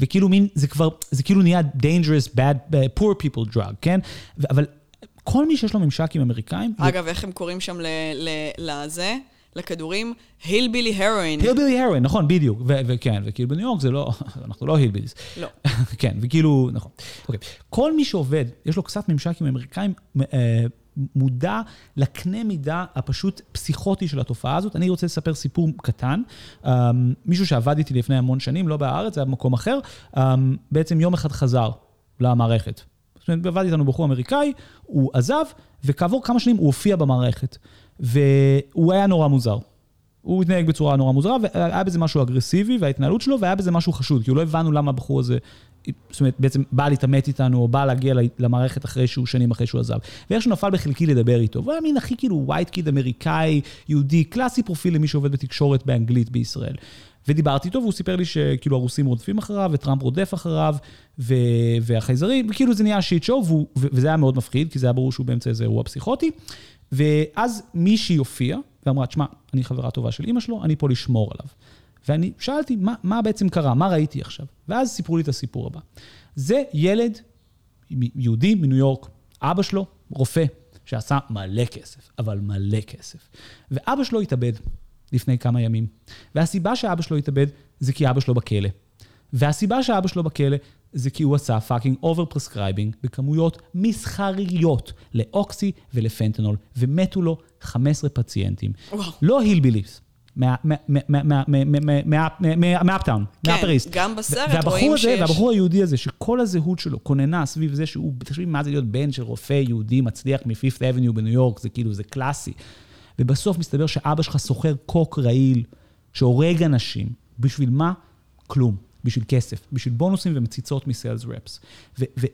וכאילו מין, זה כבר, זה כאילו נהיה dangerous, bad, uh, poor people drug, כן? ו- אבל כל מי שיש לו ממשק עם אמריקאים, אגב, איך הם קוראים שם לזה? לכדורים? הילבילי הרואין. הילבילי הרואין, נכון, בדיוק. וכן, וכאילו בניו יורק זה לא, אנחנו לא הילביליס. לא. כן, וכאילו, נכון. אוקיי. כל מי שעובד, יש לו קצת ממשק עם אמריקאים, אה, מודע לקנה מידה הפשוט פסיכוטי של התופעה הזאת. אני רוצה לספר סיפור קטן. אה, מישהו שעבד איתי לפני המון שנים, לא בארץ, זה היה במקום אחר, אה, בעצם יום אחד חזר למערכת. זאת אומרת, עבד איתנו בחור אמריקאי, הוא עזב, וכעבור כמה שנים הוא הופיע במערכת. והוא היה נורא מוזר. הוא התנהג בצורה נורא מוזרה, והיה בזה משהו אגרסיבי, וההתנהלות שלו, והיה בזה משהו חשוד, כי לא הבנו למה הבחור הזה זאת אומרת, בעצם בא להתעמת איתנו, או בא להגיע למערכת אחרי שהוא, שנים אחרי שהוא עזב. ואיכשהו נפל בחלקי לדבר איתו. והוא היה מין הכי כאילו ווייט קיד אמריקאי, יהודי, קלאסי פרופיל למי שעובד בתקשורת באנגלית בישראל. ודיברתי איתו, והוא סיפר לי שכאילו הרוסים רודפים אחריו, וטראמפ רודף אחריו, ו... והחייזרים, וכאילו זה נהיה שיט שואו, והוא... וזה היה מאוד מפחיד, כי זה היה ברור שהוא באמצע איזה אירוע פסיכוטי. ואז מישהי הופיעה, ואמרה, תשמע, אני חברה טובה של אימא שלו, אני פה לשמור עליו. ואני שאלתי, מה, מה בעצם קרה? מה ראיתי עכשיו? ואז סיפרו לי את הסיפור הבא. זה ילד יהודי מניו יורק, אבא שלו, רופא, שעשה מלא כסף, אבל מלא כסף. ואבא שלו התאבד לפני כמה ימים. והסיבה שאבא שלו התאבד זה כי אבא שלו בכלא. והסיבה שאבא שלו בכלא זה כי הוא עשה fucking over prescribing בכמויות מסחריות לאוקסי ולפנטנול, ומתו לו 15 פציינטים. לא hillbillies. מה uptown, מה Upper East. כן, גם בסרט רואים שיש... והבחור היהודי הזה, שכל הזהות שלו כוננה סביב זה שהוא, תחשבי מה זה להיות בן של רופא יהודי מצליח מ Fifth Avenue בניו יורק, זה כאילו, זה קלאסי. ובסוף מסתבר שאבא שלך סוחר קוק רעיל, שהורג אנשים. בשביל מה? כלום. בשביל כסף, בשביל בונוסים ומציצות מסיילס רפס.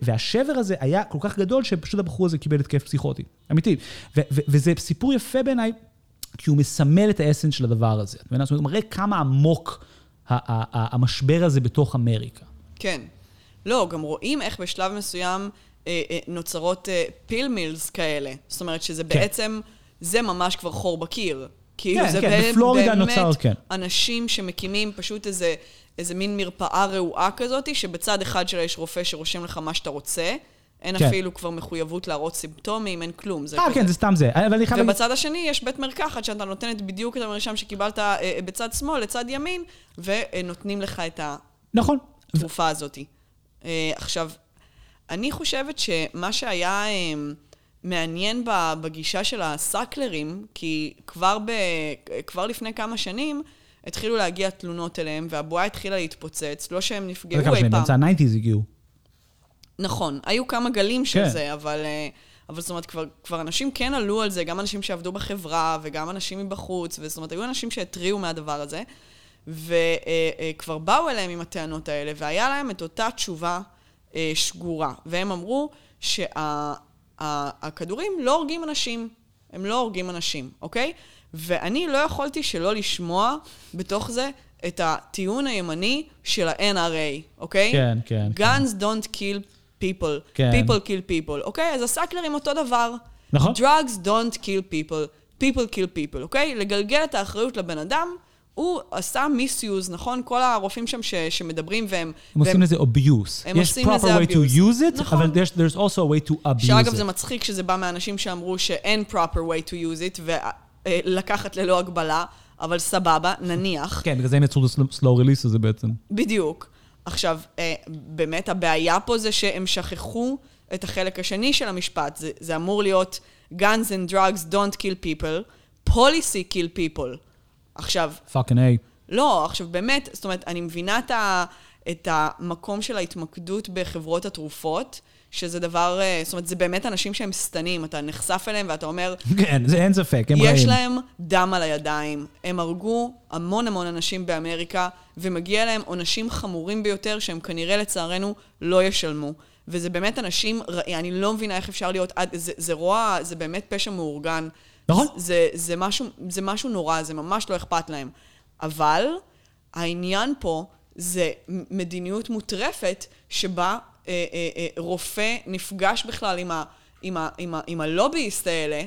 והשבר הזה היה כל כך גדול, שפשוט הבחור הזה קיבל התקף פסיכוטי. אמיתי. וזה סיפור יפה בעיניי, כי הוא מסמל את האסנס של הדבר הזה. זאת אומרת, הוא מראה כמה עמוק המשבר הזה בתוך אמריקה. כן. לא, גם רואים איך בשלב מסוים אה, אה, נוצרות אה, פיל מילס כאלה. זאת אומרת שזה כן. בעצם, זה ממש כבר חור בקיר. כאילו כן, זה כן, באמת, בפלורידה באמת נוצר, כן. אנשים שמקימים פשוט איזה, איזה מין מרפאה רעועה כזאת, שבצד אחד שלה יש רופא שרושם לך מה שאתה רוצה. אין כן. אפילו כבר מחויבות להראות סימפטומים, אין כלום. אה, כן, זה סתם זה. ובצד השני יש בית מרקחת שאתה נותנת בדיוק את המרשם שקיבלת אה, אה, בצד שמאל, לצד ימין, ונותנים לך את נכון. התרופה הזאת. אה, עכשיו, אני חושבת שמה שהיה מעניין בגישה של הסאקלרים, כי כבר, ב, כבר לפני כמה שנים, התחילו להגיע תלונות אליהם, והבועה התחילה להתפוצץ, לא שהם נפגעו אי פעם. זה באמצע ה-90's הגיעו. נכון, היו כמה גלים של כן. זה, אבל, אה, אבל זאת אומרת, כבר, כבר אנשים כן עלו על זה, גם אנשים שעבדו בחברה וגם אנשים מבחוץ, וזאת אומרת, היו אנשים שהתריעו מהדבר הזה, וכבר אה, באו אליהם עם הטענות האלה, והיה להם את אותה תשובה אה, שגורה, והם אמרו שהכדורים שה, לא הורגים אנשים, הם לא הורגים אנשים, אוקיי? ואני לא יכולתי שלא לשמוע בתוך זה את הטיעון הימני של ה-NRA, אוקיי? כן, כן. Guns כן. don't kill people. כן. people kill people, אוקיי? אז הסאקלרים אותו דבר. נכון. Drugs don't kill people. people kill people, אוקיי? לגלגל את האחריות לבן אדם, הוא עשה מיסיוז, נכון? כל הרופאים שם ש, שמדברים והם... הם עושים לזה abuse. הם עושים לזה abuse. יש proper way to use it, נכון. אבל there's, there's also a way to abuse שאגב, it. שאגב, זה מצחיק שזה בא מאנשים שאמרו שאין proper way to use it, ולקחת ללא הגבלה, אבל סבבה, נניח. כן, בגלל זה הם יצרו את ה-slow release הזה בעצם. בדיוק. עכשיו, אה, באמת הבעיה פה זה שהם שכחו את החלק השני של המשפט. זה, זה אמור להיות guns and drugs don't kill people, policy kill people. עכשיו... פאקינג איי. לא, עכשיו באמת, זאת אומרת, אני מבינה את, ה, את המקום של ההתמקדות בחברות התרופות, שזה דבר, אה, זאת אומרת, זה באמת אנשים שהם שטנים, אתה נחשף אליהם ואתה אומר... כן, זה אין ספק, הם רעים. יש להם דם על הידיים, הם הרגו המון המון אנשים באמריקה, ומגיע להם עונשים חמורים ביותר, שהם כנראה לצערנו לא ישלמו. וזה באמת אנשים רעים, אני לא מבינה איך אפשר להיות זה, זה רוע, זה באמת פשע מאורגן. נכון. זה, זה, משהו, זה משהו נורא, זה ממש לא אכפת להם. אבל העניין פה זה מדיניות מוטרפת שבה רופא נפגש בכלל עם, ה, עם, ה, עם, ה, עם הלוביסט האלה,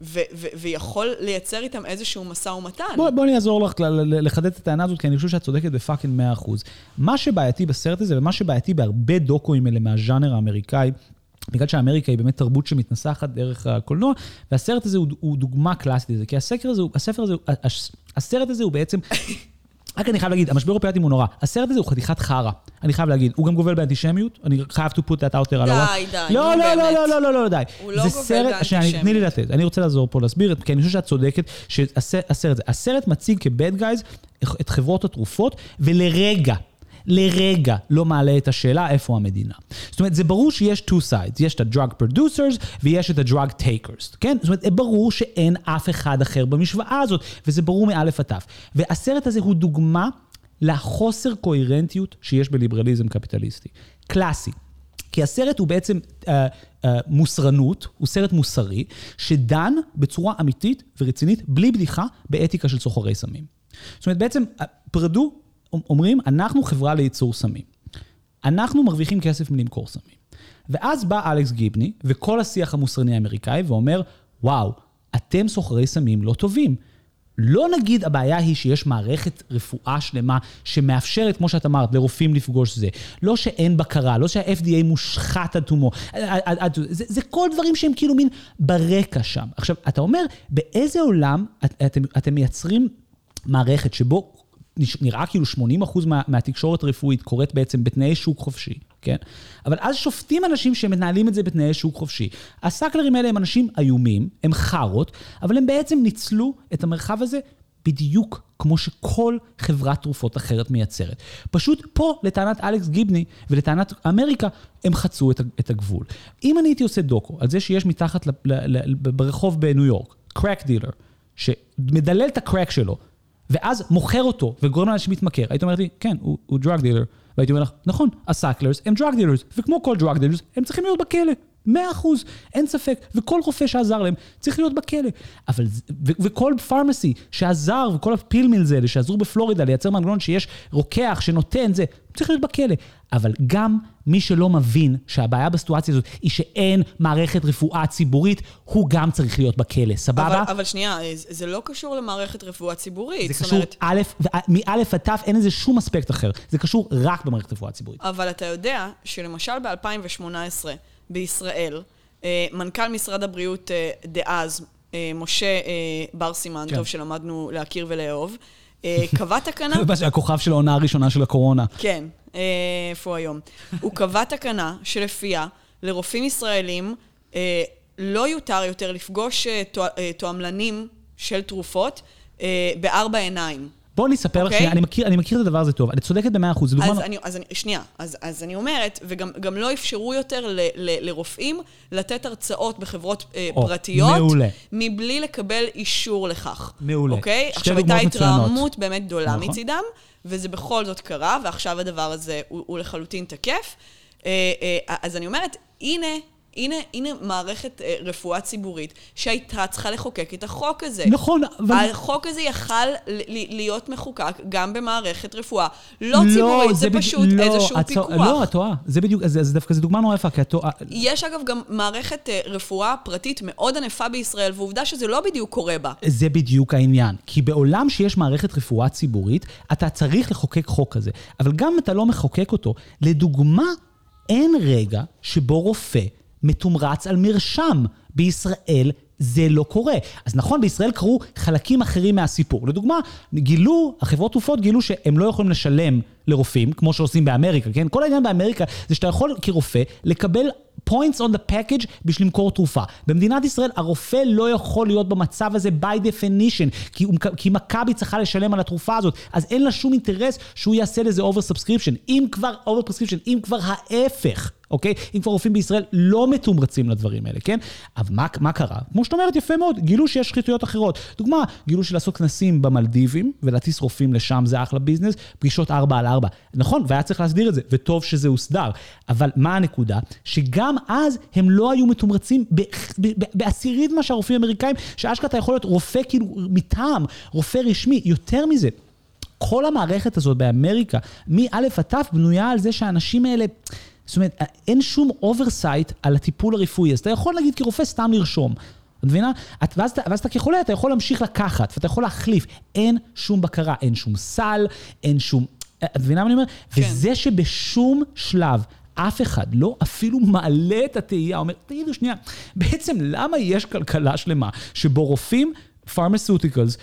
ו- ו- ויכול לייצר איתם איזשהו משא ומתן. בואי בוא אני אעזור לך לחדד את הטענה הזאת, כי אני חושב שאת צודקת בפאקינג 100%. מה שבעייתי בסרט הזה, ומה שבעייתי בהרבה דוקואים האלה מהז'אנר האמריקאי, בגלל שאמריקה היא באמת תרבות שמתנסחת דרך הקולנוע, והסרט הזה הוא, הוא דוגמה קלאסית לזה, כי הסקר הזה, הספר הזה, הסרט הזה הוא בעצם רק אני חייב להגיד, המשבר אופיאטים הוא נורא. הסרט הזה הוא חתיכת חרא. אני חייב להגיד, הוא גם גובל באנטישמיות, אני חייב to put that out there. די, די, לא, לא, לא, לא, לא, לא, לא, די. הוא לא גובל באנטישמיות. תני לי לתת, אני רוצה לעזור פה להסביר, כי אני חושב שאת צודקת, שהסרט הזה, הסרט מציג כבד גייז את חברות התרופות, ולרגע, לרגע לא מעלה את השאלה איפה המדינה. זאת אומרת, זה ברור שיש two sides, יש את ה-drug producers ויש את ה-drug takers, כן? זאת אומרת, ברור שאין אף אחד אחר במשוואה הזאת, וזה ברור מאלף עד תף. והסרט הזה הוא דוגמה לחוסר קוהרנטיות שיש בליברליזם קפיטליסטי. קלאסי. כי הסרט הוא בעצם uh, uh, מוסרנות, הוא סרט מוסרי, שדן בצורה אמיתית ורצינית, בלי בדיחה, באתיקה של סוחרי סמים. זאת אומרת, בעצם, אה, פרדו אומרים, אנחנו חברה לייצור סמים. אנחנו מרוויחים כסף מלמכור סמים. ואז בא אלכס גיבני, וכל השיח המוסרני האמריקאי, ואומר, וואו, אתם סוחרי סמים לא טובים. לא נגיד הבעיה היא שיש מערכת רפואה שלמה שמאפשרת, כמו שאת אמרת, לרופאים לפגוש זה. לא שאין בקרה, לא שה-FDA מושחת עד תומו. זה, זה כל דברים שהם כאילו מין ברקע שם. עכשיו, אתה אומר, באיזה עולם את, אתם, אתם מייצרים מערכת שבו נראה כאילו 80% מה, מהתקשורת הרפואית קורית בעצם בתנאי שוק חופשי, כן? אבל אז שופטים אנשים שמנהלים את זה בתנאי שוק חופשי. הסאקלרים האלה הם אנשים איומים, הם חארות, אבל הם בעצם ניצלו את המרחב הזה בדיוק כמו שכל חברת תרופות אחרת מייצרת. פשוט פה, לטענת אלכס גיבני ולטענת אמריקה, הם חצו את הגבול. אם אני הייתי עושה דוקו על זה שיש מתחת ל, ל, ל, ברחוב בניו יורק, crack dealer, שמדלל את הקרק שלו, ואז מוכר אותו וגורם לאנשים להתמכר, היית אומרת לי, כן, הוא, הוא drug dealer. והייתי אומר לך, נכון, ה Sacklers הם drug dealers, וכמו כל drug dealers, הם צריכים להיות בכלא. מאה אחוז, אין ספק, וכל רופא שעזר להם צריך להיות בכלא. אבל, ו- וכל pharmacy שעזר, וכל ה pill mills האלה שעזרו בפלורידה לייצר מנגנון שיש רוקח שנותן זה, צריך להיות בכלא. אבל גם מי שלא מבין שהבעיה בסיטואציה הזאת היא שאין מערכת רפואה ציבורית, הוא גם צריך להיות בכלא, סבבה? אבל, אבל שנייה, זה לא קשור למערכת רפואה ציבורית. זה קשור, אומרת... א', מאלף עד ת' אין לזה שום אספקט אחר. זה קשור רק במערכת רפואה ציבורית. אבל אתה יודע שלמשל ב-2018, בישראל, אה, מנכ"ל משרד הבריאות אה, דאז, אה, משה בר סימן טוב, כן. שלמדנו להכיר ולאהוב, קבע תקנה... הכוכב של העונה הראשונה של הקורונה. כן, איפה הוא היום? הוא קבע תקנה שלפיה לרופאים ישראלים לא יותר יותר לפגוש תועמלנים של תרופות בארבע עיניים. בואו אני אספר okay. לך אוקיי? שנייה, אני מכיר, אני מכיר את הדבר הזה טוב, את צודקת במאה אחוז, זה דוגמה... אז אני, אז אני, שנייה, אז, אז אני אומרת, וגם לא אפשרו יותר ל, ל, לרופאים לתת הרצאות בחברות אה, או, פרטיות, מעולה. מבלי לקבל אישור לכך. מעולה. אוקיי? עכשיו הייתה התרעמות באמת גדולה נכון. מצידם, וזה בכל זאת קרה, ועכשיו הדבר הזה הוא, הוא לחלוטין תקף. אה, אה, אז אני אומרת, הנה... הנה, הנה מערכת אה, רפואה ציבורית שהייתה צריכה לחוקק את החוק הזה. נכון, אבל... החוק הזה יכל להיות מחוקק גם במערכת רפואה. לא, לא ציבורית, זה, זה פשוט לא, איזשהו הצ... פיקוח. לא, את טועה. זה בדיוק, זה, זה דווקא, זו דוגמה נורא יפה, כי את טועה. יש אגב גם מערכת אה, רפואה פרטית מאוד ענפה בישראל, ועובדה שזה לא בדיוק קורה בה. זה בדיוק העניין. כי בעולם שיש מערכת רפואה ציבורית, אתה צריך לחוקק חוק כזה. אבל גם אם אתה לא מחוקק אותו, לדוגמה, אין רגע שבו רופא מתומרץ על מרשם. בישראל זה לא קורה. אז נכון, בישראל קרו חלקים אחרים מהסיפור. לדוגמה, גילו, החברות תרופות גילו שהם לא יכולים לשלם לרופאים, כמו שעושים באמריקה, כן? כל העניין באמריקה זה שאתה יכול כרופא לקבל points on the package בשביל למכור תרופה. במדינת ישראל הרופא לא יכול להיות במצב הזה by definition, כי, כי מכבי צריכה לשלם על התרופה הזאת, אז אין לה שום אינטרס שהוא יעשה לזה over subscription. אם כבר over prescription, אם כבר ההפך. אוקיי? אם כבר רופאים בישראל לא מתומרצים לדברים האלה, כן? אבל מה, מה קרה? כמו שאת אומרת, יפה מאוד, גילו שיש שחיתויות אחרות. דוגמה, גילו שלעשות כנסים במלדיבים ולהטיס רופאים לשם זה אחלה ביזנס, פגישות 4 על 4. נכון, והיה צריך להסדיר את זה, וטוב שזה הוסדר. אבל מה הנקודה? שגם אז הם לא היו מתומרצים בעשירית מה שהרופאים האמריקאים, שאשכרה אתה יכול להיות רופא כאילו מטעם, רופא רשמי. יותר מזה, כל המערכת הזאת באמריקה, מא' עד ת', בנויה על זה שהאנשים האלה... זאת אומרת, אין שום oversight על הטיפול הרפואי, אז אתה יכול להגיד כרופא סתם לרשום. את מבינה? את, ואז, ואז אתה כחולה, אתה יכול להמשיך לקחת, ואתה יכול להחליף. אין שום בקרה, אין שום סל, אין שום... את מבינה מה אני אומר? כן. וזה שבשום שלב אף אחד לא אפילו מעלה את התהייה, אומר, תגידו שנייה, בעצם למה יש כלכלה שלמה שבו רופאים, פרמסוטיקלס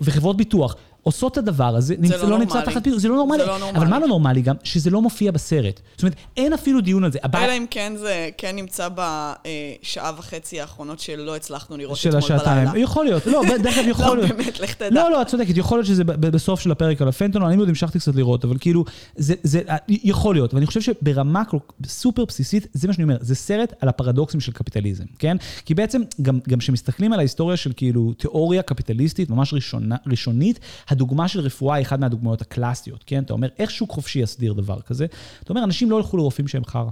וחברות ביטוח עושות את הדבר הזה, נמצא, לא, לא נמצא תחת פיתוח, זה לא נורמלי. זה לא נורמלי. אבל מה לא נורמלי גם? שזה לא מופיע בסרט. זאת אומרת, אין אפילו דיון על זה. הבא... אלא אם כן זה כן נמצא בשעה וחצי האחרונות שלא הצלחנו לראות אתמול בלילה. של השעתיים. יכול להיות, לא, דרך אגב יכול להיות. לא, באמת, לך תדע. לא, לא, את צודקת, יכול להיות שזה בסוף של הפרק על הפנטונול, אני עוד המשכתי קצת לראות, אבל כאילו, זה, זה יכול להיות. ואני חושב שברמה סופר בסיסית, זה מה שאני אומר, זה סרט על הפרדוקסים של קפיטליזם, כן? כי בעצם, גם כשמסתכלים על ההיסטוריה של כאילו תיאוריה קפיטליסטית ממש ראשונה, ראשונית, הדוגמה של רפואה היא אחת מהדוגמאות הקלאסיות, כן? אתה אומר, איך שוק חופשי יסדיר דבר כזה? אתה אומר, אנשים לא ילכו לרופאים שהם חרא.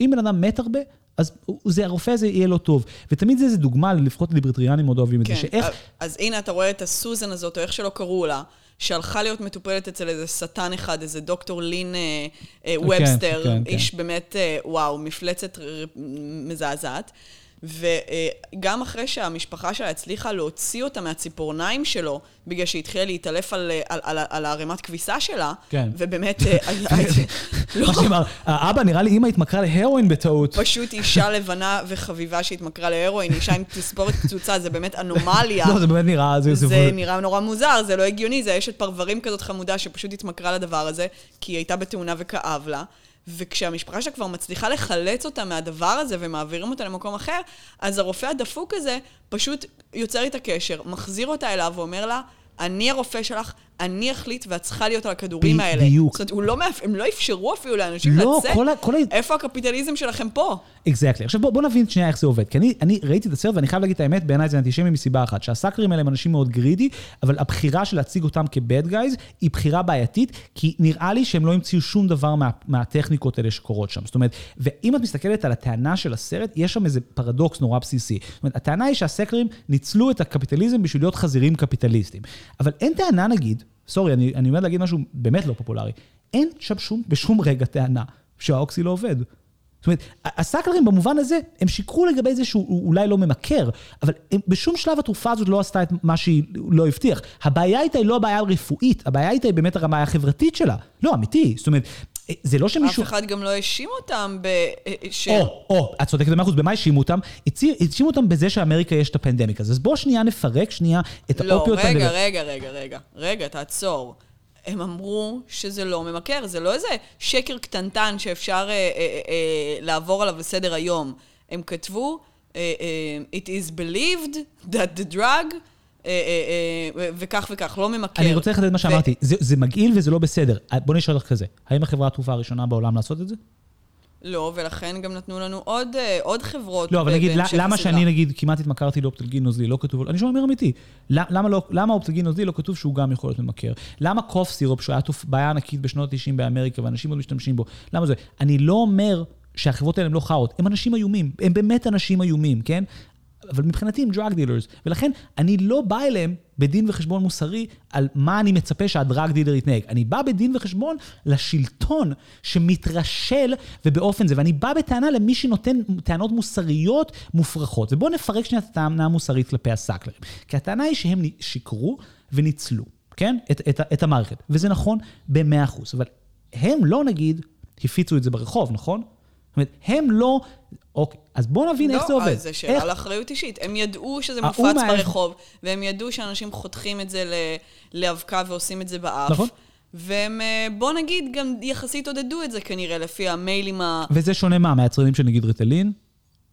אם בן אדם מת הרבה, אז זה, הרופא הזה יהיה לא טוב. ותמיד זה איזה דוגמה, לפחות ליברטריאנים מאוד אוהבים את כן. זה, שאיך... אז הנה, אתה רואה את הסוזן הזאת, או איך שלא קראו לה, שהלכה להיות מטופלת אצל איזה שטן אחד, איזה דוקטור לין אה, אה, ובסטר, כן, איש כן. באמת, אה, וואו, מפלצת מזעזעת. וגם אחרי שהמשפחה שלה הצליחה להוציא אותה מהציפורניים שלו, בגלל שהיא התחילה להתעלף על, על, על, על הערימת כביסה שלה, כן. ובאמת, אה, לא, מה שאמר, האבא, נראה לי אמא התמכרה להרואין בטעות. פשוט אישה לבנה וחביבה שהתמכרה להרואין, אישה עם תספורת קצוצה, זה באמת אנומליה. לא, זה באמת נראה, זה... זה נראה נורא מוזר, זה לא הגיוני, זה אשת פרברים כזאת חמודה שפשוט התמכרה לדבר הזה, כי היא הייתה בתאונה וכאב לה. וכשהמשפחה שלה כבר מצליחה לחלץ אותה מהדבר הזה ומעבירים אותה למקום אחר, אז הרופא הדפוק הזה פשוט יוצר איתה קשר, מחזיר אותה אליו ואומר לה, אני הרופא שלך, אני אחליט ואת צריכה להיות על הכדורים האלה. בדיוק. זאת אומרת, הוא לא, מאפ- הם לא אפשרו אפילו לאנשים לא, לצאת. כל ה- כל ה- איפה הקפיטליזם שלכם פה? אקזקטלי. עכשיו בוא, בוא נבין שנייה איך זה עובד. כי אני, אני ראיתי את הסרט ואני חייב להגיד את האמת, בעיניי זה אנטישמי מסיבה אחת. שהסאקרים האלה הם אנשים מאוד גרידי, אבל הבחירה של להציג אותם כבד גייז היא בחירה בעייתית, כי נראה לי שהם לא המציאו שום דבר מה, מהטכניקות האלה שקורות שם. זאת אומרת, ואם את מסתכלת על הטענה של הסרט, יש שם איזה פרדוקס נורא בסיסי. זאת אומרת, הטענה היא שהסאקרים ניצלו את הקפיטליזם בשביל להיות חזירים קפיטליסטים. אבל אין טענה נגיד, סורי, אני, אני עומד להגיד משהו באמת לא פופולרי, אין שם שום, בשום רגע טענה שהאוקסי לא עובד. זאת אומרת, הסאקלרים במובן הזה, הם שיקרו לגבי זה שהוא אולי לא ממכר, אבל הם, בשום שלב התרופה הזאת לא עשתה את מה שהיא לא הבטיח. הבעיה איתה היא לא הבעיה הרפואית, הבעיה איתה היא באמת הבעיה החברתית שלה. לא, אמיתי. זאת אומרת, זה לא שמישהו... אף אחד גם לא האשים אותם ב... ש... או, או, את צודקת במאה אחוז, במה האשימו אותם? האשימו אותם בזה שאמריקה יש את הפנדמיק הזה. אז בואו שנייה נפרק שנייה את לא, האופיות רגע, האלה. רגע, רגע, רגע, רגע, תעצור. הם אמרו שזה לא ממכר, זה לא איזה שקר קטנטן שאפשר אה, אה, אה, לעבור עליו לסדר היום. הם כתבו, אה, אה, it is believed that the drug, אה, אה, אה, וכך וכך, לא ממכר. אני רוצה לחדד מה שאמרתי, זה, זה מגעיל וזה לא בסדר. בוא נשאל אותך כזה, האם החברה התעופה הראשונה בעולם לעשות את זה? לא, ולכן גם נתנו לנו עוד, אה, עוד חברות לא, אבל נגיד, למה הסדרה. שאני נגיד כמעט התמכרתי לאופטלגין נוזלי, לא כתוב, אני שומע אמיתי, למה, לא, למה אופטלגין נוזלי לא כתוב שהוא גם יכול להיות ממכר? למה קוף סירופ, שהיה תופ- בעיה ענקית בשנות ה-90 באמריקה ואנשים עוד משתמשים בו, למה זה? אני לא אומר שהחברות האלה הן לא חארות, הם אנשים איומים, הם באמת אנשים איומים, כן? אבל מבחינתי הם drug dealers, ולכן אני לא בא אליהם בדין וחשבון מוסרי על מה אני מצפה שה drug dealer יתנהג. אני בא בדין וחשבון לשלטון שמתרשל ובאופן זה, ואני בא בטענה למי שנותן טענות מוסריות מופרכות. ובואו נפרק שנייה את הטענה המוסרית כלפי הסאקלרים. כי הטענה היא שהם שיקרו וניצלו, כן? את, את, את המערכת. וזה נכון במאה אחוז, אבל הם לא נגיד הפיצו את זה ברחוב, נכון? זאת אומרת, הם לא... אוקיי, אז בואו נבין איך זה לא, עובד. אז זה שאלה איך- על אחריות אישית. הם ידעו שזה האו"ם מופץ היה- ברחוב, והם ידעו שאנשים חותכים את זה ל- לאבקה ועושים את זה באף. נכון. והם, אה, בוא נגיד, גם יחסית עודדו את זה כנראה, לפי המיילים ה... וזה שונה מה? מהיצרנים של נגיד ריטלין?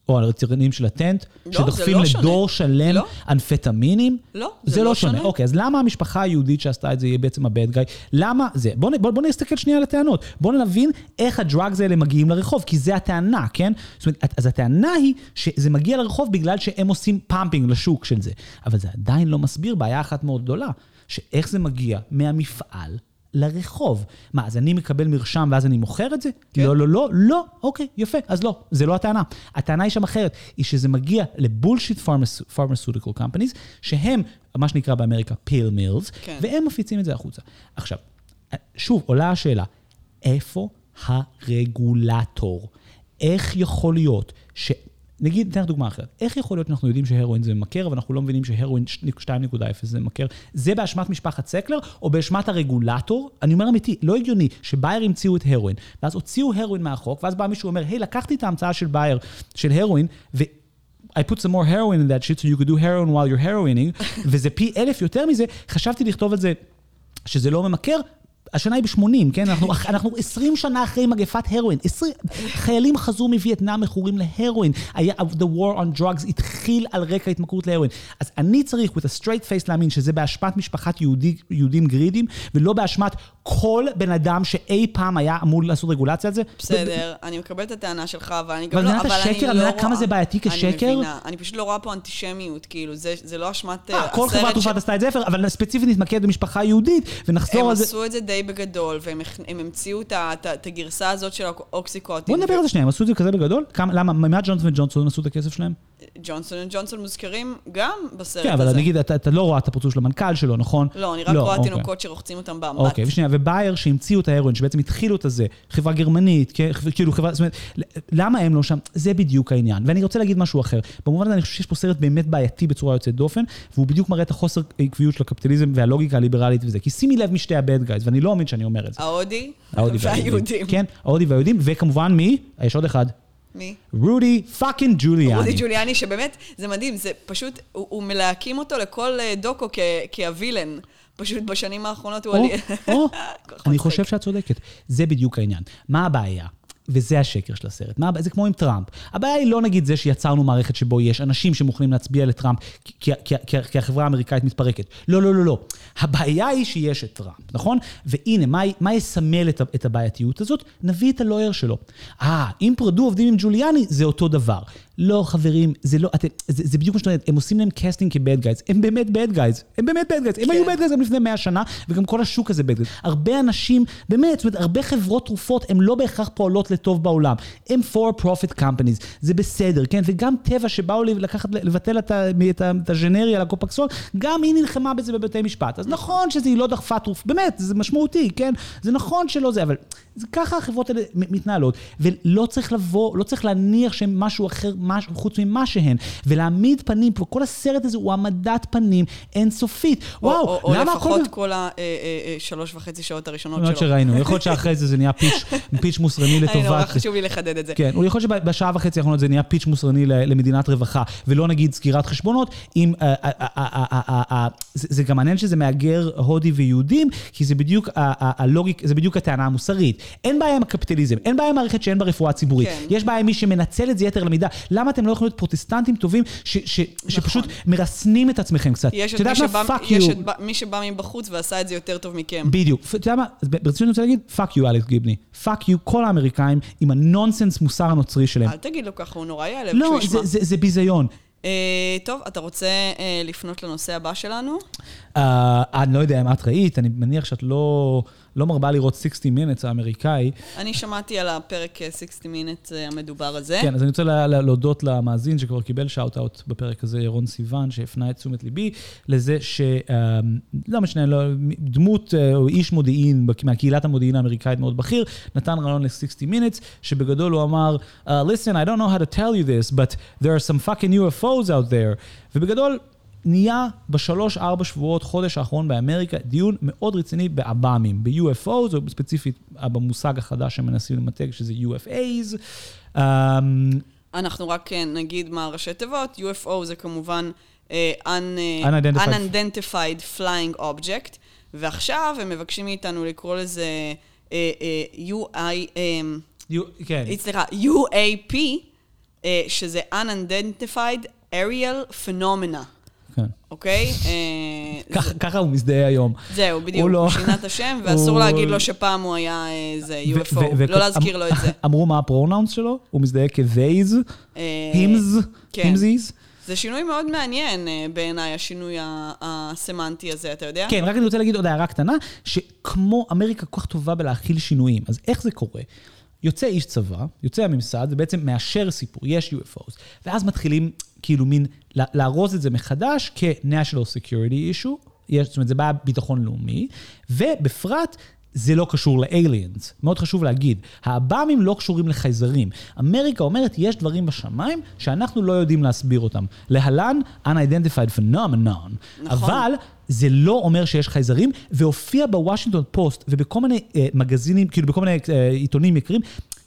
או היצרנים של הטנט? לא, שדוחפים זה לא שונה. לדור שלם לא. אמפטמינים? לא, זה לא שונה. אוקיי, אז למה המשפחה היהודית שעשתה את זה יהיה בעצם ה bad guy? למה זה? בואו בוא, בוא נסתכל שנייה על הטענות. בואו נבין איך ה drugs האלה מגיעים לרחוב, כי זה הטענה, כן? זאת אומרת, אז הטענה היא שזה מגיע לרחוב בגלל שהם עושים pumping לשוק של זה. אבל זה עדיין לא מסביר בעיה אחת מאוד גדולה, שאיך זה מגיע מהמפעל לרחוב. מה, אז אני מקבל מרשם ואז אני מוכר את זה? כן. לא, לא, לא, לא, אוקיי, יפה, אז לא, זה לא הטענה. הטענה היא שם אחרת, היא שזה מגיע לבולשיט פארמסודיקל קמפניז, שהם, מה שנקרא באמריקה פיל מילס, כן. והם מפיצים את זה החוצה. עכשיו, שוב, עולה השאלה, איפה הרגולטור? איך יכול להיות ש... נגיד, ניתן לך דוגמה אחרת. איך יכול להיות שאנחנו יודעים שהרואין זה ממכר, אבל אנחנו לא מבינים שהרואין 2.0 זה ממכר? זה באשמת משפחת סקלר, או באשמת הרגולטור? אני אומר אמיתי, לא הגיוני שבייר המציאו את הרואין, ואז הוציאו הרואין מהחוק, ואז בא מישהו ואומר, היי, לקחתי את ההמצאה של בייר, של הרואין, ו... I put some more heroin in that shit so you could do heroin while you're heroining, וזה פי אלף יותר מזה, חשבתי לכתוב על זה שזה לא ממכר, השנה היא ב-80, כן? אנחנו, אנחנו 20 שנה אחרי מגפת הרואין. 20, חיילים חזרו מווייטנאם מכורים להרואין. היה, the war on drugs התחיל על רקע התמכרות להרואין. אז אני צריך, with a straight face, להאמין שזה באשמת משפחת יהודי, יהודים גרידים, ולא באשמת כל בן אדם שאי פעם היה אמור לעשות רגולציה על זה. בסדר, אני מקבלת את הטענה שלך, אבל אני גם אבל לא... את אבל אני השקר? לא אני רואה... יודעת כמה זה בעייתי כשקר? אני מבינה. אני פשוט לא רואה פה אנטישמיות, כאילו, זה זה לא אשמת אה, אה, כל חברת תרופות עשתה את זה, אבל ספציפית נתמקד במשפחה יהודית, ונחזור על זה. עשו את זה די בגדול, והם המציאו את הגרסה הזאת של האוקסיקוטין. בוא נדבר על זה שנייה, הם עשו את זה כזה בגדול? למה, מה ג'ונסון וג'ונסון עשו את הכסף שלהם? ג'ונסון וג'ונסון מוזכרים גם בסרט כן, הזה. אבל נגיד, אתה, אתה לא רואה את הפרצוף של המנכ"ל שלו, נכון? לא, אני רק רואה אוקיי. תינוקות שרוחצים אותם באמבט. אוקיי, ושנייה, ובייר שהמציאו את ההרואין, שבעצם התחילו את הזה, חברה גרמנית, כן, כאילו חברה, זאת אומרת, למה הם לא שם? זה בדיוק העניין. ואני רוצה להגיד משהו אחר. במובן הזה אני חושב שיש פה סרט באמת בעייתי בצורה יוצאת דופן, והוא בדיוק מראה את החוסר עקביות של הקפיטליזם והלוגיקה הליברלית וזה. כי שימי לב משתי ה bad guys, ואני לא מאמין שאני אומר את זה. ההודי ההודי והיהודים. כן, ההודי והיהודים, וכמובן מי? יש עוד אחד. מי? רודי fucking ג'וליאני. רודי ג'וליאני, שבאמת, זה מדהים, זה פשוט, הוא הוא מלהקים אותו לכל אה, דוקו כ- כהווילן. פשוט בשנים האחרונות הוא... או, עלי- או, אני. חושב שאת צודקת. זה בדיוק העניין. מה הבעיה? וזה השקר של הסרט. מה? זה כמו עם טראמפ. הבעיה היא לא נגיד זה שיצרנו מערכת שבו יש אנשים שמוכנים להצביע לטראמפ כי, כי, כי, כי, החברה האמריקאית מתפרקת. לא, לא, לא, לא. הבעיה היא שיש את טראמפ, נכון? והנה, מה, מה יסמל את, את הבעייתיות הזאת? נביא את הלויר שלו. אה, אם פרדו עובדים עם ג'וליאני, זה אותו דבר. לא, חברים, זה לא, אתם, זה, זה בדיוק מה שאת אומרת, הם עושים להם casting כ bad guys, הם באמת bad guys, הם באמת bad guys, הם כן. היו bad guys גם לפני 100 שנה, וגם כל השוק הזה bad guys. הרבה אנשים, באמת, זאת אומרת, הרבה חברות תרופות, הן לא בהכרח פועלות לטוב בעולם, הם for profit companies, זה בסדר, כן? וגם טבע שבאו לקחת, לבטל את, את, את הגנרי על הקופקסון, גם היא נלחמה בזה בבתי משפט. אז נכון שזה היא לא דחפה תרופה, באמת, זה משמעותי, כן? זה נכון שלא זה, אבל זה ככה החברות האלה מתנהלות, ולא צריך לבוא, לא צריך להניח שהן משהו אחר, משהו חוץ ממה שהן, ולהעמיד פנים כל הסרט הזה הוא העמדת פנים אינסופית. או- וואו, או- או למה הכל... לפחות כל השלוש וחצי שעות הראשונות שלו. שראינו, יכול להיות שאחרי זה זה נהיה פיץ', פיץ' מוסרני אני נורא לטובת... חשוב לי לחדד את זה. כן, יכול להיות שבשעה וחצי האחרונות זה נהיה פיץ' מוסרני למדינת רווחה, ולא נגיד סגירת חשבונות, אם... אה, אה, אה, אה, אה, אה, אה, זה זה גם מעניין שזה מהגר הודי ויהודים, כי זה בדיוק ה logic, זה בדיוק הטענה המוסרית. אין בעיה עם הקפיטליזם, אין בעיה עם מערכת שאין בה רפואה ציבורית. כן. יש בעיה עם מי שמנצל את זה יתר למידה. למה אתם לא יכולים להיות פרוטסטנטים טובים, ש- ש- שפשוט מרסנים את עצמכם קצת? יש את מי? שבא- יש. את מי שבא מבחוץ ועשה את זה יותר טוב מכם. בדיוק. אתה יודע מה? ברצינות אני רוצה להגיד, fuck you אלכס גיבני. fuck you כל האמריקאים עם הנונסנס מוסר הנוצרי שלהם. אל תגיד לו ככה, הוא נורא ייעלב לא. זה- זה זה ביזיון. אה, טוב, אתה רוצה אה, לפנות לנושא הבא שלנו? אה, אני לא יודע אם את ראית, אני מניח שאת לא לא מרבה לראות 60 Minutes האמריקאי. אני שמעתי על הפרק אה, 60 Minutes אה, המדובר הזה. כן, אז אני רוצה לה- לה- להודות למאזין שכבר קיבל shout-out בפרק הזה, ירון סיוון, שהפנה את תשומת ליבי לזה ש... אה, לא משנה, לא, דמות אה, או איש מודיעין מהקהילת המודיעין האמריקאית מאוד בכיר, נתן רעיון ל-60 Minutes, שבגדול הוא אמר, uh, listen, I don't know how to tell you this, but there are some fucking UFOs out there. ובגדול, נהיה בשלוש-ארבע שבועות, חודש האחרון באמריקה, דיון מאוד רציני בעב"מים, ב-UFOs, או ספציפית במושג החדש שמנסים למתג, שזה UFAs. Um, אנחנו רק אה, נגיד מה ראשי תיבות, UFO זה כמובן אה, un- אה, Unidentified. Unidentified Flying Object, ועכשיו הם מבקשים מאיתנו לקרוא לזה אה, אה, UI, אה, you- כן, סליחה, UAP, אה, שזה Unidentified Aerial Phenomena, כן. אוקיי? אה, ככה- הוא מזדהה היום. זהו, בדיוק, הוא לא- הוא שינה את השם, ואסור להגיד לו שפעם הוא היה איזה ו- UFO, לא להזכיר לו את זה. אמרו מה הפרונאונס שלו? הוא מזדהה כ-theys, אה, הימס, כן. הימזיז. זה שינוי מאוד מעניין אה, בעיניי, השינוי הסמנטי הזה, אתה יודע? כן, רק אני רוצה להגיד עוד הערה קטנה, שכמו אמריקה כל כך טובה בלהכיל שינויים, אז איך זה קורה? יוצא איש צבא, יוצא הממסד, ובעצם מאשר סיפור, יש UFOs, ואז מתחילים כאילו מין לארוז את זה מחדש כ-national security issue, יש, זאת אומרת, זה בעיה ביטחון לאומי, ובפרט, זה לא קשור ל-aliens. מאוד חשוב להגיד, העב"מים לא קשורים לחייזרים. אמריקה אומרת, יש דברים בשמיים שאנחנו לא יודעים להסביר אותם. להלן, unidentified phenomenon. נכון. אבל זה לא אומר שיש חייזרים, והופיע בוושינגטון פוסט ובכל מיני אה, מגזינים, כאילו בכל מיני אה, עיתונים יקרים,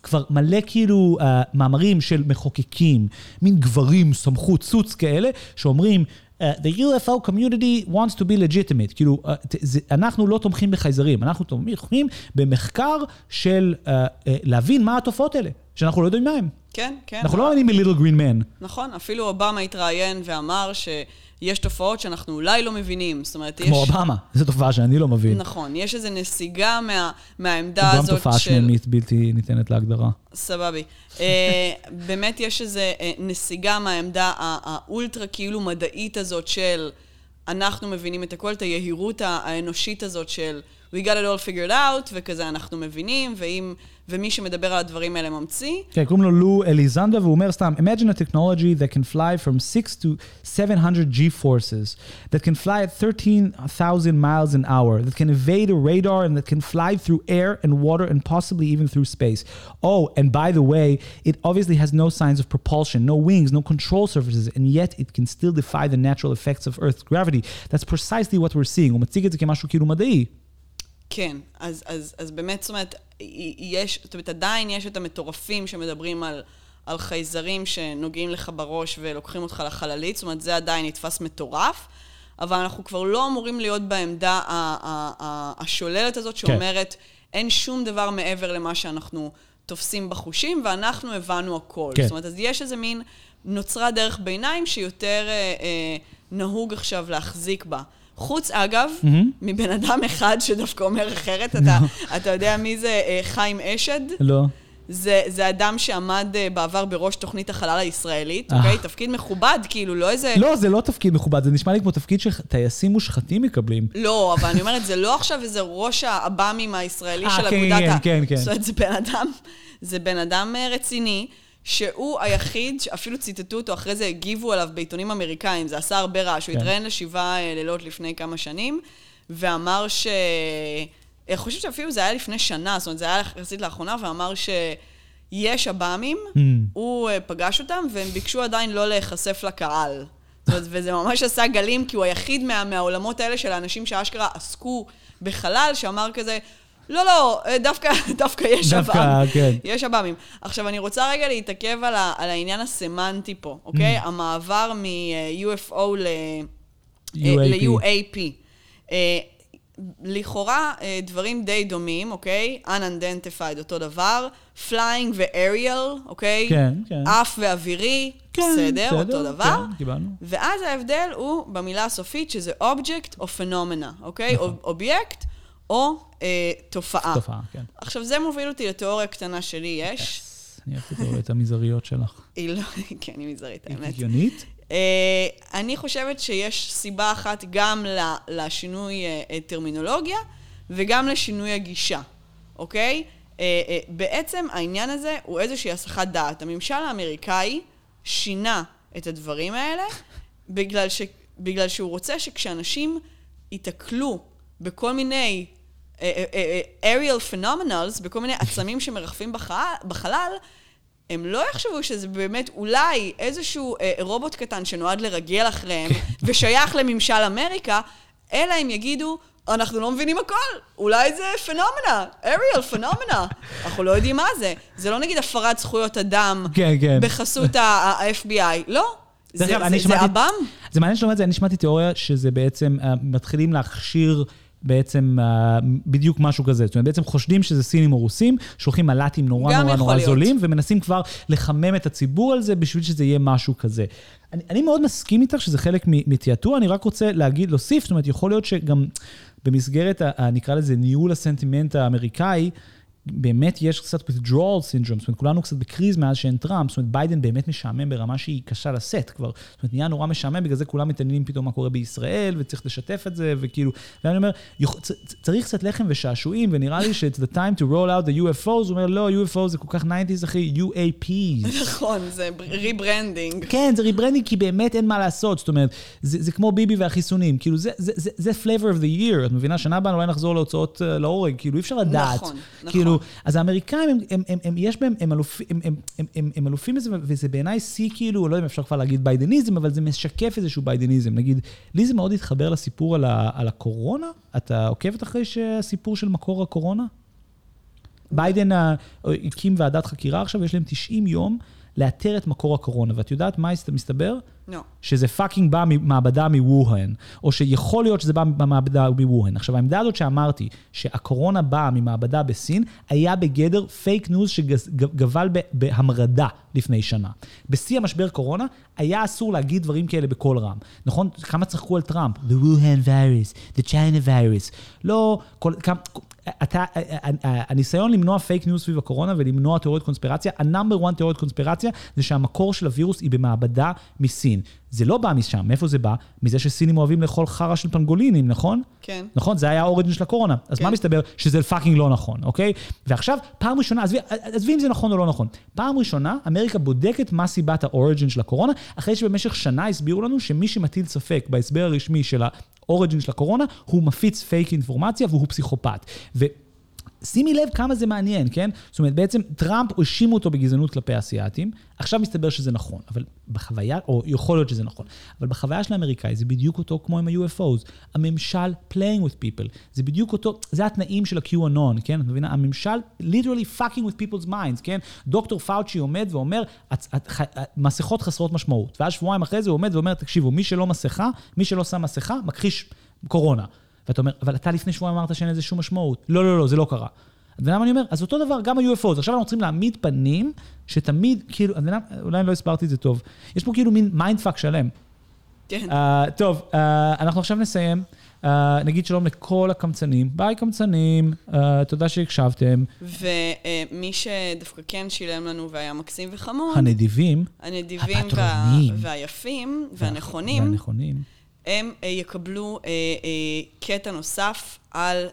כבר מלא כאילו אה, מאמרים של מחוקקים, מין גברים, סמכות, צוץ כאלה, שאומרים, the UFO community wants to be legitimate. כאילו, uh, זה, אנחנו לא תומכים בחייזרים, אנחנו תומכים במחקר של uh, uh, להבין מה התופעות האלה, שאנחנו לא יודעים מה הם. כן, כן. אנחנו לא מאמינים ב-little green man. נכון, אפילו אובמה התראיין ואמר שיש תופעות שאנחנו אולי לא מבינים. זאת אומרת, כמו יש... אובמה, זו תופעה שאני לא מבין. נכון, יש איזו נסיגה מה, מהעמדה הזאת של... גם תופעה שממית בלתי ניתנת להגדרה. סבבי. uh, באמת יש איזו uh, נסיגה מהעמדה האולטרה כאילו מדעית הזאת של אנחנו מבינים את הכל, את היהירות האנושית הזאת של we got it all figured out, וכזה אנחנו מבינים, ואם... ומי שמדבר על הדברים האלה ממציא. כן, קוראים לו לו אליזנדה, והוא אומר סתם, Imagine a technology that can fly from 6 to 700 G-forces, that can fly at 13,000 miles an hour, that can evade a radar and that can fly through air and water and possibly even through space. Oh, and by the way, it obviously has no signs of propulsion, no wings, no control surfaces, and yet it can still defy the natural effects of Earth's gravity. That's precisely what we're seeing. הוא מציג את זה כמשהו כאילו מדעי. כן, אז, אז, אז באמת, זאת אומרת, יש, זאת אומרת, עדיין יש את המטורפים שמדברים על, על חייזרים שנוגעים לך בראש ולוקחים אותך לחללית, זאת אומרת, זה עדיין נתפס מטורף, אבל אנחנו כבר לא אמורים להיות בעמדה השוללת הזאת כן. שאומרת, כן. אין שום דבר מעבר למה שאנחנו תופסים בחושים, ואנחנו הבנו הכל. כן. זאת אומרת, אז יש איזה מין, נוצרה דרך ביניים שיותר אה, אה, נהוג עכשיו להחזיק בה. חוץ, אגב, mm-hmm. מבן אדם אחד שדווקא אומר אחרת, אתה, אתה יודע מי זה uh, חיים אשד? לא. זה, זה אדם שעמד uh, בעבר בראש תוכנית החלל הישראלית, אוקיי? Okay? תפקיד מכובד, כאילו, לא איזה... לא, זה לא תפקיד מכובד, זה נשמע לי כמו תפקיד שטייסים מושחתים מקבלים. לא, אבל אני אומרת, זה לא עכשיו איזה ראש העב"מים הישראלי 아, של כן, אגודת כן, ה... כן, כן. זאת אומרת, זה בן אדם, זה בן אדם רציני. שהוא היחיד, אפילו ציטטו אותו, אחרי זה הגיבו עליו בעיתונים אמריקאים, זה עשה הרבה רעש. הוא כן. התראיין לשבעה אה, לילות לפני כמה שנים, ואמר ש... אני חושבת שאפילו זה היה לפני שנה, זאת אומרת, זה היה יחסית לאחרונה, ואמר שיש עב"מים, mm. הוא אה, פגש אותם, והם ביקשו עדיין לא להיחשף לקהל. זאת אומרת, וזה ממש עשה גלים, כי הוא היחיד מה, מהעולמות האלה של האנשים שאשכרה עסקו בחלל, שאמר כזה, לא, לא, אה, דווקא, דווקא יש עב"ם. דווקא, כן. יש עב"מים. עכשיו, אני רוצה רגע להתעכב על, ה, על העניין הסמנטי פה, אוקיי? Mm. המעבר מ-UFO ל-UAP. אה, לכאורה אה, דברים די דומים, אוקיי? Unidentified אותו דבר, Flying ו-Aerial, אוקיי? כן, כן. עף ואווירי, כן, בסדר, אותו דבר. כן, קיבלנו. ואז ההבדל הוא במילה הסופית, שזה Object או Phenomena, אוקיי? נכון. אובייקט או אה, תופעה. תופעה, כן. עכשיו, זה מוביל אותי לתיאוריה קטנה שלי יש. Yes. אני אוהבת את התיאוריות המזעריות שלך. היא לא, כן, היא מזערית, האמת. היא הגיונית? אה, אני חושבת שיש סיבה אחת גם לשינוי אה, אה, טרמינולוגיה וגם לשינוי הגישה, אוקיי? בעצם העניין הזה הוא איזושהי הסחת דעת. הממשל האמריקאי שינה את הדברים האלה בגלל, ש, בגלל שהוא רוצה שכשאנשים ייתקלו בכל מיני aerial phenomenals, בכל מיני עצמים שמרחפים בחלל, הם לא יחשבו שזה באמת אולי איזשהו אה, רובוט קטן שנועד לרגל אחריהם ושייך לממשל אמריקה, אלא הם יגידו, אנחנו לא מבינים הכל, אולי זה פנומנה, אריאל, פנומנה. אנחנו לא יודעים מה זה. זה לא נגיד הפרת זכויות אדם כן, כן. בחסות ה-FBI, לא. זה, זה, זה, זה עב"ם. זה מעניין שאתה אומר את זה, אני שמעתי תיאוריה שזה בעצם, מתחילים להכשיר... בעצם uh, בדיוק משהו כזה. זאת אומרת, בעצם חושדים שזה סינים או רוסים, שולחים מל"טים נורא נורא נורא זולים, ומנסים כבר לחמם את הציבור על זה בשביל שזה יהיה משהו כזה. אני, אני מאוד מסכים איתך שזה חלק מתיאטור, אני רק רוצה להגיד, להוסיף, זאת אומרת, יכול להיות שגם במסגרת, ה, נקרא לזה, ניהול הסנטימנט האמריקאי, באמת יש קצת withdrawal syndrome, זאת אומרת, כולנו קצת בקריז מאז שאין טראמפ, זאת אומרת, ביידן באמת משעמם ברמה שהיא קשה לשאת כבר. זאת אומרת, נהיה נורא משעמם, בגלל זה כולם מתעניינים פתאום מה קורה בישראל, וצריך לשתף את זה, וכאילו, ואני אומר, צריך קצת לחם ושעשועים, ונראה לי ש-it's the time to roll out the UFOs, הוא אומר, לא, UFO זה כל כך 90's, אחי, UAPs. נכון, זה rebranding. כן, זה rebranding, כי באמת אין מה לעשות, זאת אומרת, זה, זה כמו ביבי והחיסונים, כאילו, זה, זה, זה, זה flavor of the year, את מבינה? שנה הבאה אולי נחזור להוצאות uh, להורג, כאילו, אי אפשר לדעת. נכון, נכון. כאילו, אז האמריקאים, הם, הם, הם, הם, יש בהם, הם, אלופ, הם, הם, הם, הם, הם אלופים בזה, וזה בעיניי שיא כאילו, לא יודע אם אפשר כבר להגיד ביידניזם, אבל זה משקף איזשהו ביידניזם. נגיד, לי זה מאוד התחבר לסיפור על, ה, על הקורונה. אתה עוקבת אחרי הסיפור של מקור הקורונה? ביידן הקים ועדת חקירה עכשיו, יש להם 90 יום לאתר את מקור הקורונה. ואת יודעת מה מסתבר? לא. שזה fucking בא ממעבדה מווהן, או שיכול להיות שזה בא ממעבדה מווהן. עכשיו, העמדה הזאת שאמרתי, שהקורונה באה ממעבדה בסין, היה בגדר פייק ניוז שגבל בהמרדה לפני שנה. בשיא המשבר קורונה, היה אסור להגיד דברים כאלה בקול רם. נכון? כמה צחקו על טראמפ? The Wuhan virus, the China virus. לא, כל, כמה... אתה, הניסיון למנוע פייק ניוז סביב הקורונה ולמנוע תיאוריות קונספירציה, ה number 1 תיאוריות קונספירציה זה שהמקור של הווירוס היא במעבדה מסין. זה לא בא משם, מאיפה זה בא? מזה שסינים אוהבים לאכול חרא של פנגולינים, נכון? כן. נכון? זה היה ה origin של הקורונה. אז כן. מה מסתבר? שזה fucking לא נכון, אוקיי? ועכשיו, פעם ראשונה, עזבי, אם זה נכון או לא נכון. פעם ראשונה, אמריקה בודקת מה סיבת ה origin של הקורונה, אחרי שבמשך שנה הסבירו לנו שמי שמטיל ספק בהסבר הרשמי של ה origin של הקורונה, הוא מפיץ פייק אינפורמציה והוא פסיכופת. ו... שימי לב כמה זה מעניין, כן? זאת אומרת, בעצם טראמפ האשימו אותו בגזענות כלפי אסיאתים, עכשיו מסתבר שזה נכון, אבל בחוויה, או יכול להיות שזה נכון, אבל בחוויה של האמריקאי זה בדיוק אותו כמו עם ה-UFOs. הממשל playing with people, זה בדיוק אותו, זה התנאים של ה-QAnon, כן? את מבינה? הממשל literally fucking with people's minds, כן? דוקטור פאוצ'י עומד ואומר, מסכות חסרות משמעות. ואז שבועיים אחרי זה הוא עומד ואומר, תקשיבו, מי שלא מסכה, מי שלא שם מסכה, מכחיש קורונה. ואתה אומר, אבל אתה לפני שבועיים אמרת שאין לזה שום משמעות. לא, לא, לא, זה לא קרה. אתה יודע מה אני אומר? אז אותו דבר, גם ה-UFOs. עכשיו אנחנו צריכים להעמיד פנים שתמיד, כאילו, אתה יודע, אולי לא הסברתי את זה טוב. יש פה כאילו מין mind fuck שלם. כן. Uh, טוב, uh, אנחנו עכשיו נסיים. Uh, נגיד שלום לכל הקמצנים. ביי קמצנים, uh, תודה שהקשבתם. ומי uh, שדווקא כן שילם לנו והיה מקסים וחמוד. הנדיבים. הנדיבים וה... והיפים והנכונים. והנכונים. הם אה, יקבלו אה, אה, קטע נוסף על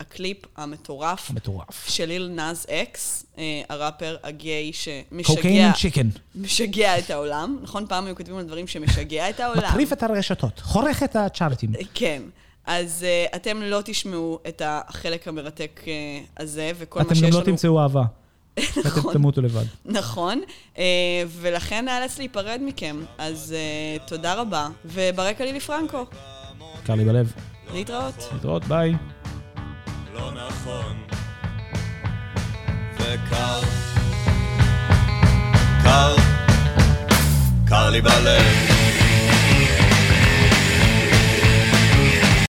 הקליפ המטורף. המטורף. של Lil Nas X, הראפר הגיי שמשגע... chicken. משגע את העולם. נכון? פעם היו כותבים על דברים שמשגע את העולם. מטריף את הרשתות, חורך את הצ'ארטים. כן. אז uh, אתם לא תשמעו את החלק המרתק uh, הזה, וכל מה שיש לנו... אתם גם לא תמצאו אהבה. נכון. אתם תמותו לבד. נכון, אה, ולכן נאלץ להיפרד מכם. אז אה, תודה רבה, וברקע לילי פרנקו. קר לי בלב. להתראות. להתראות, ביי. לא נכון, וקר, קר, קר לי בלב.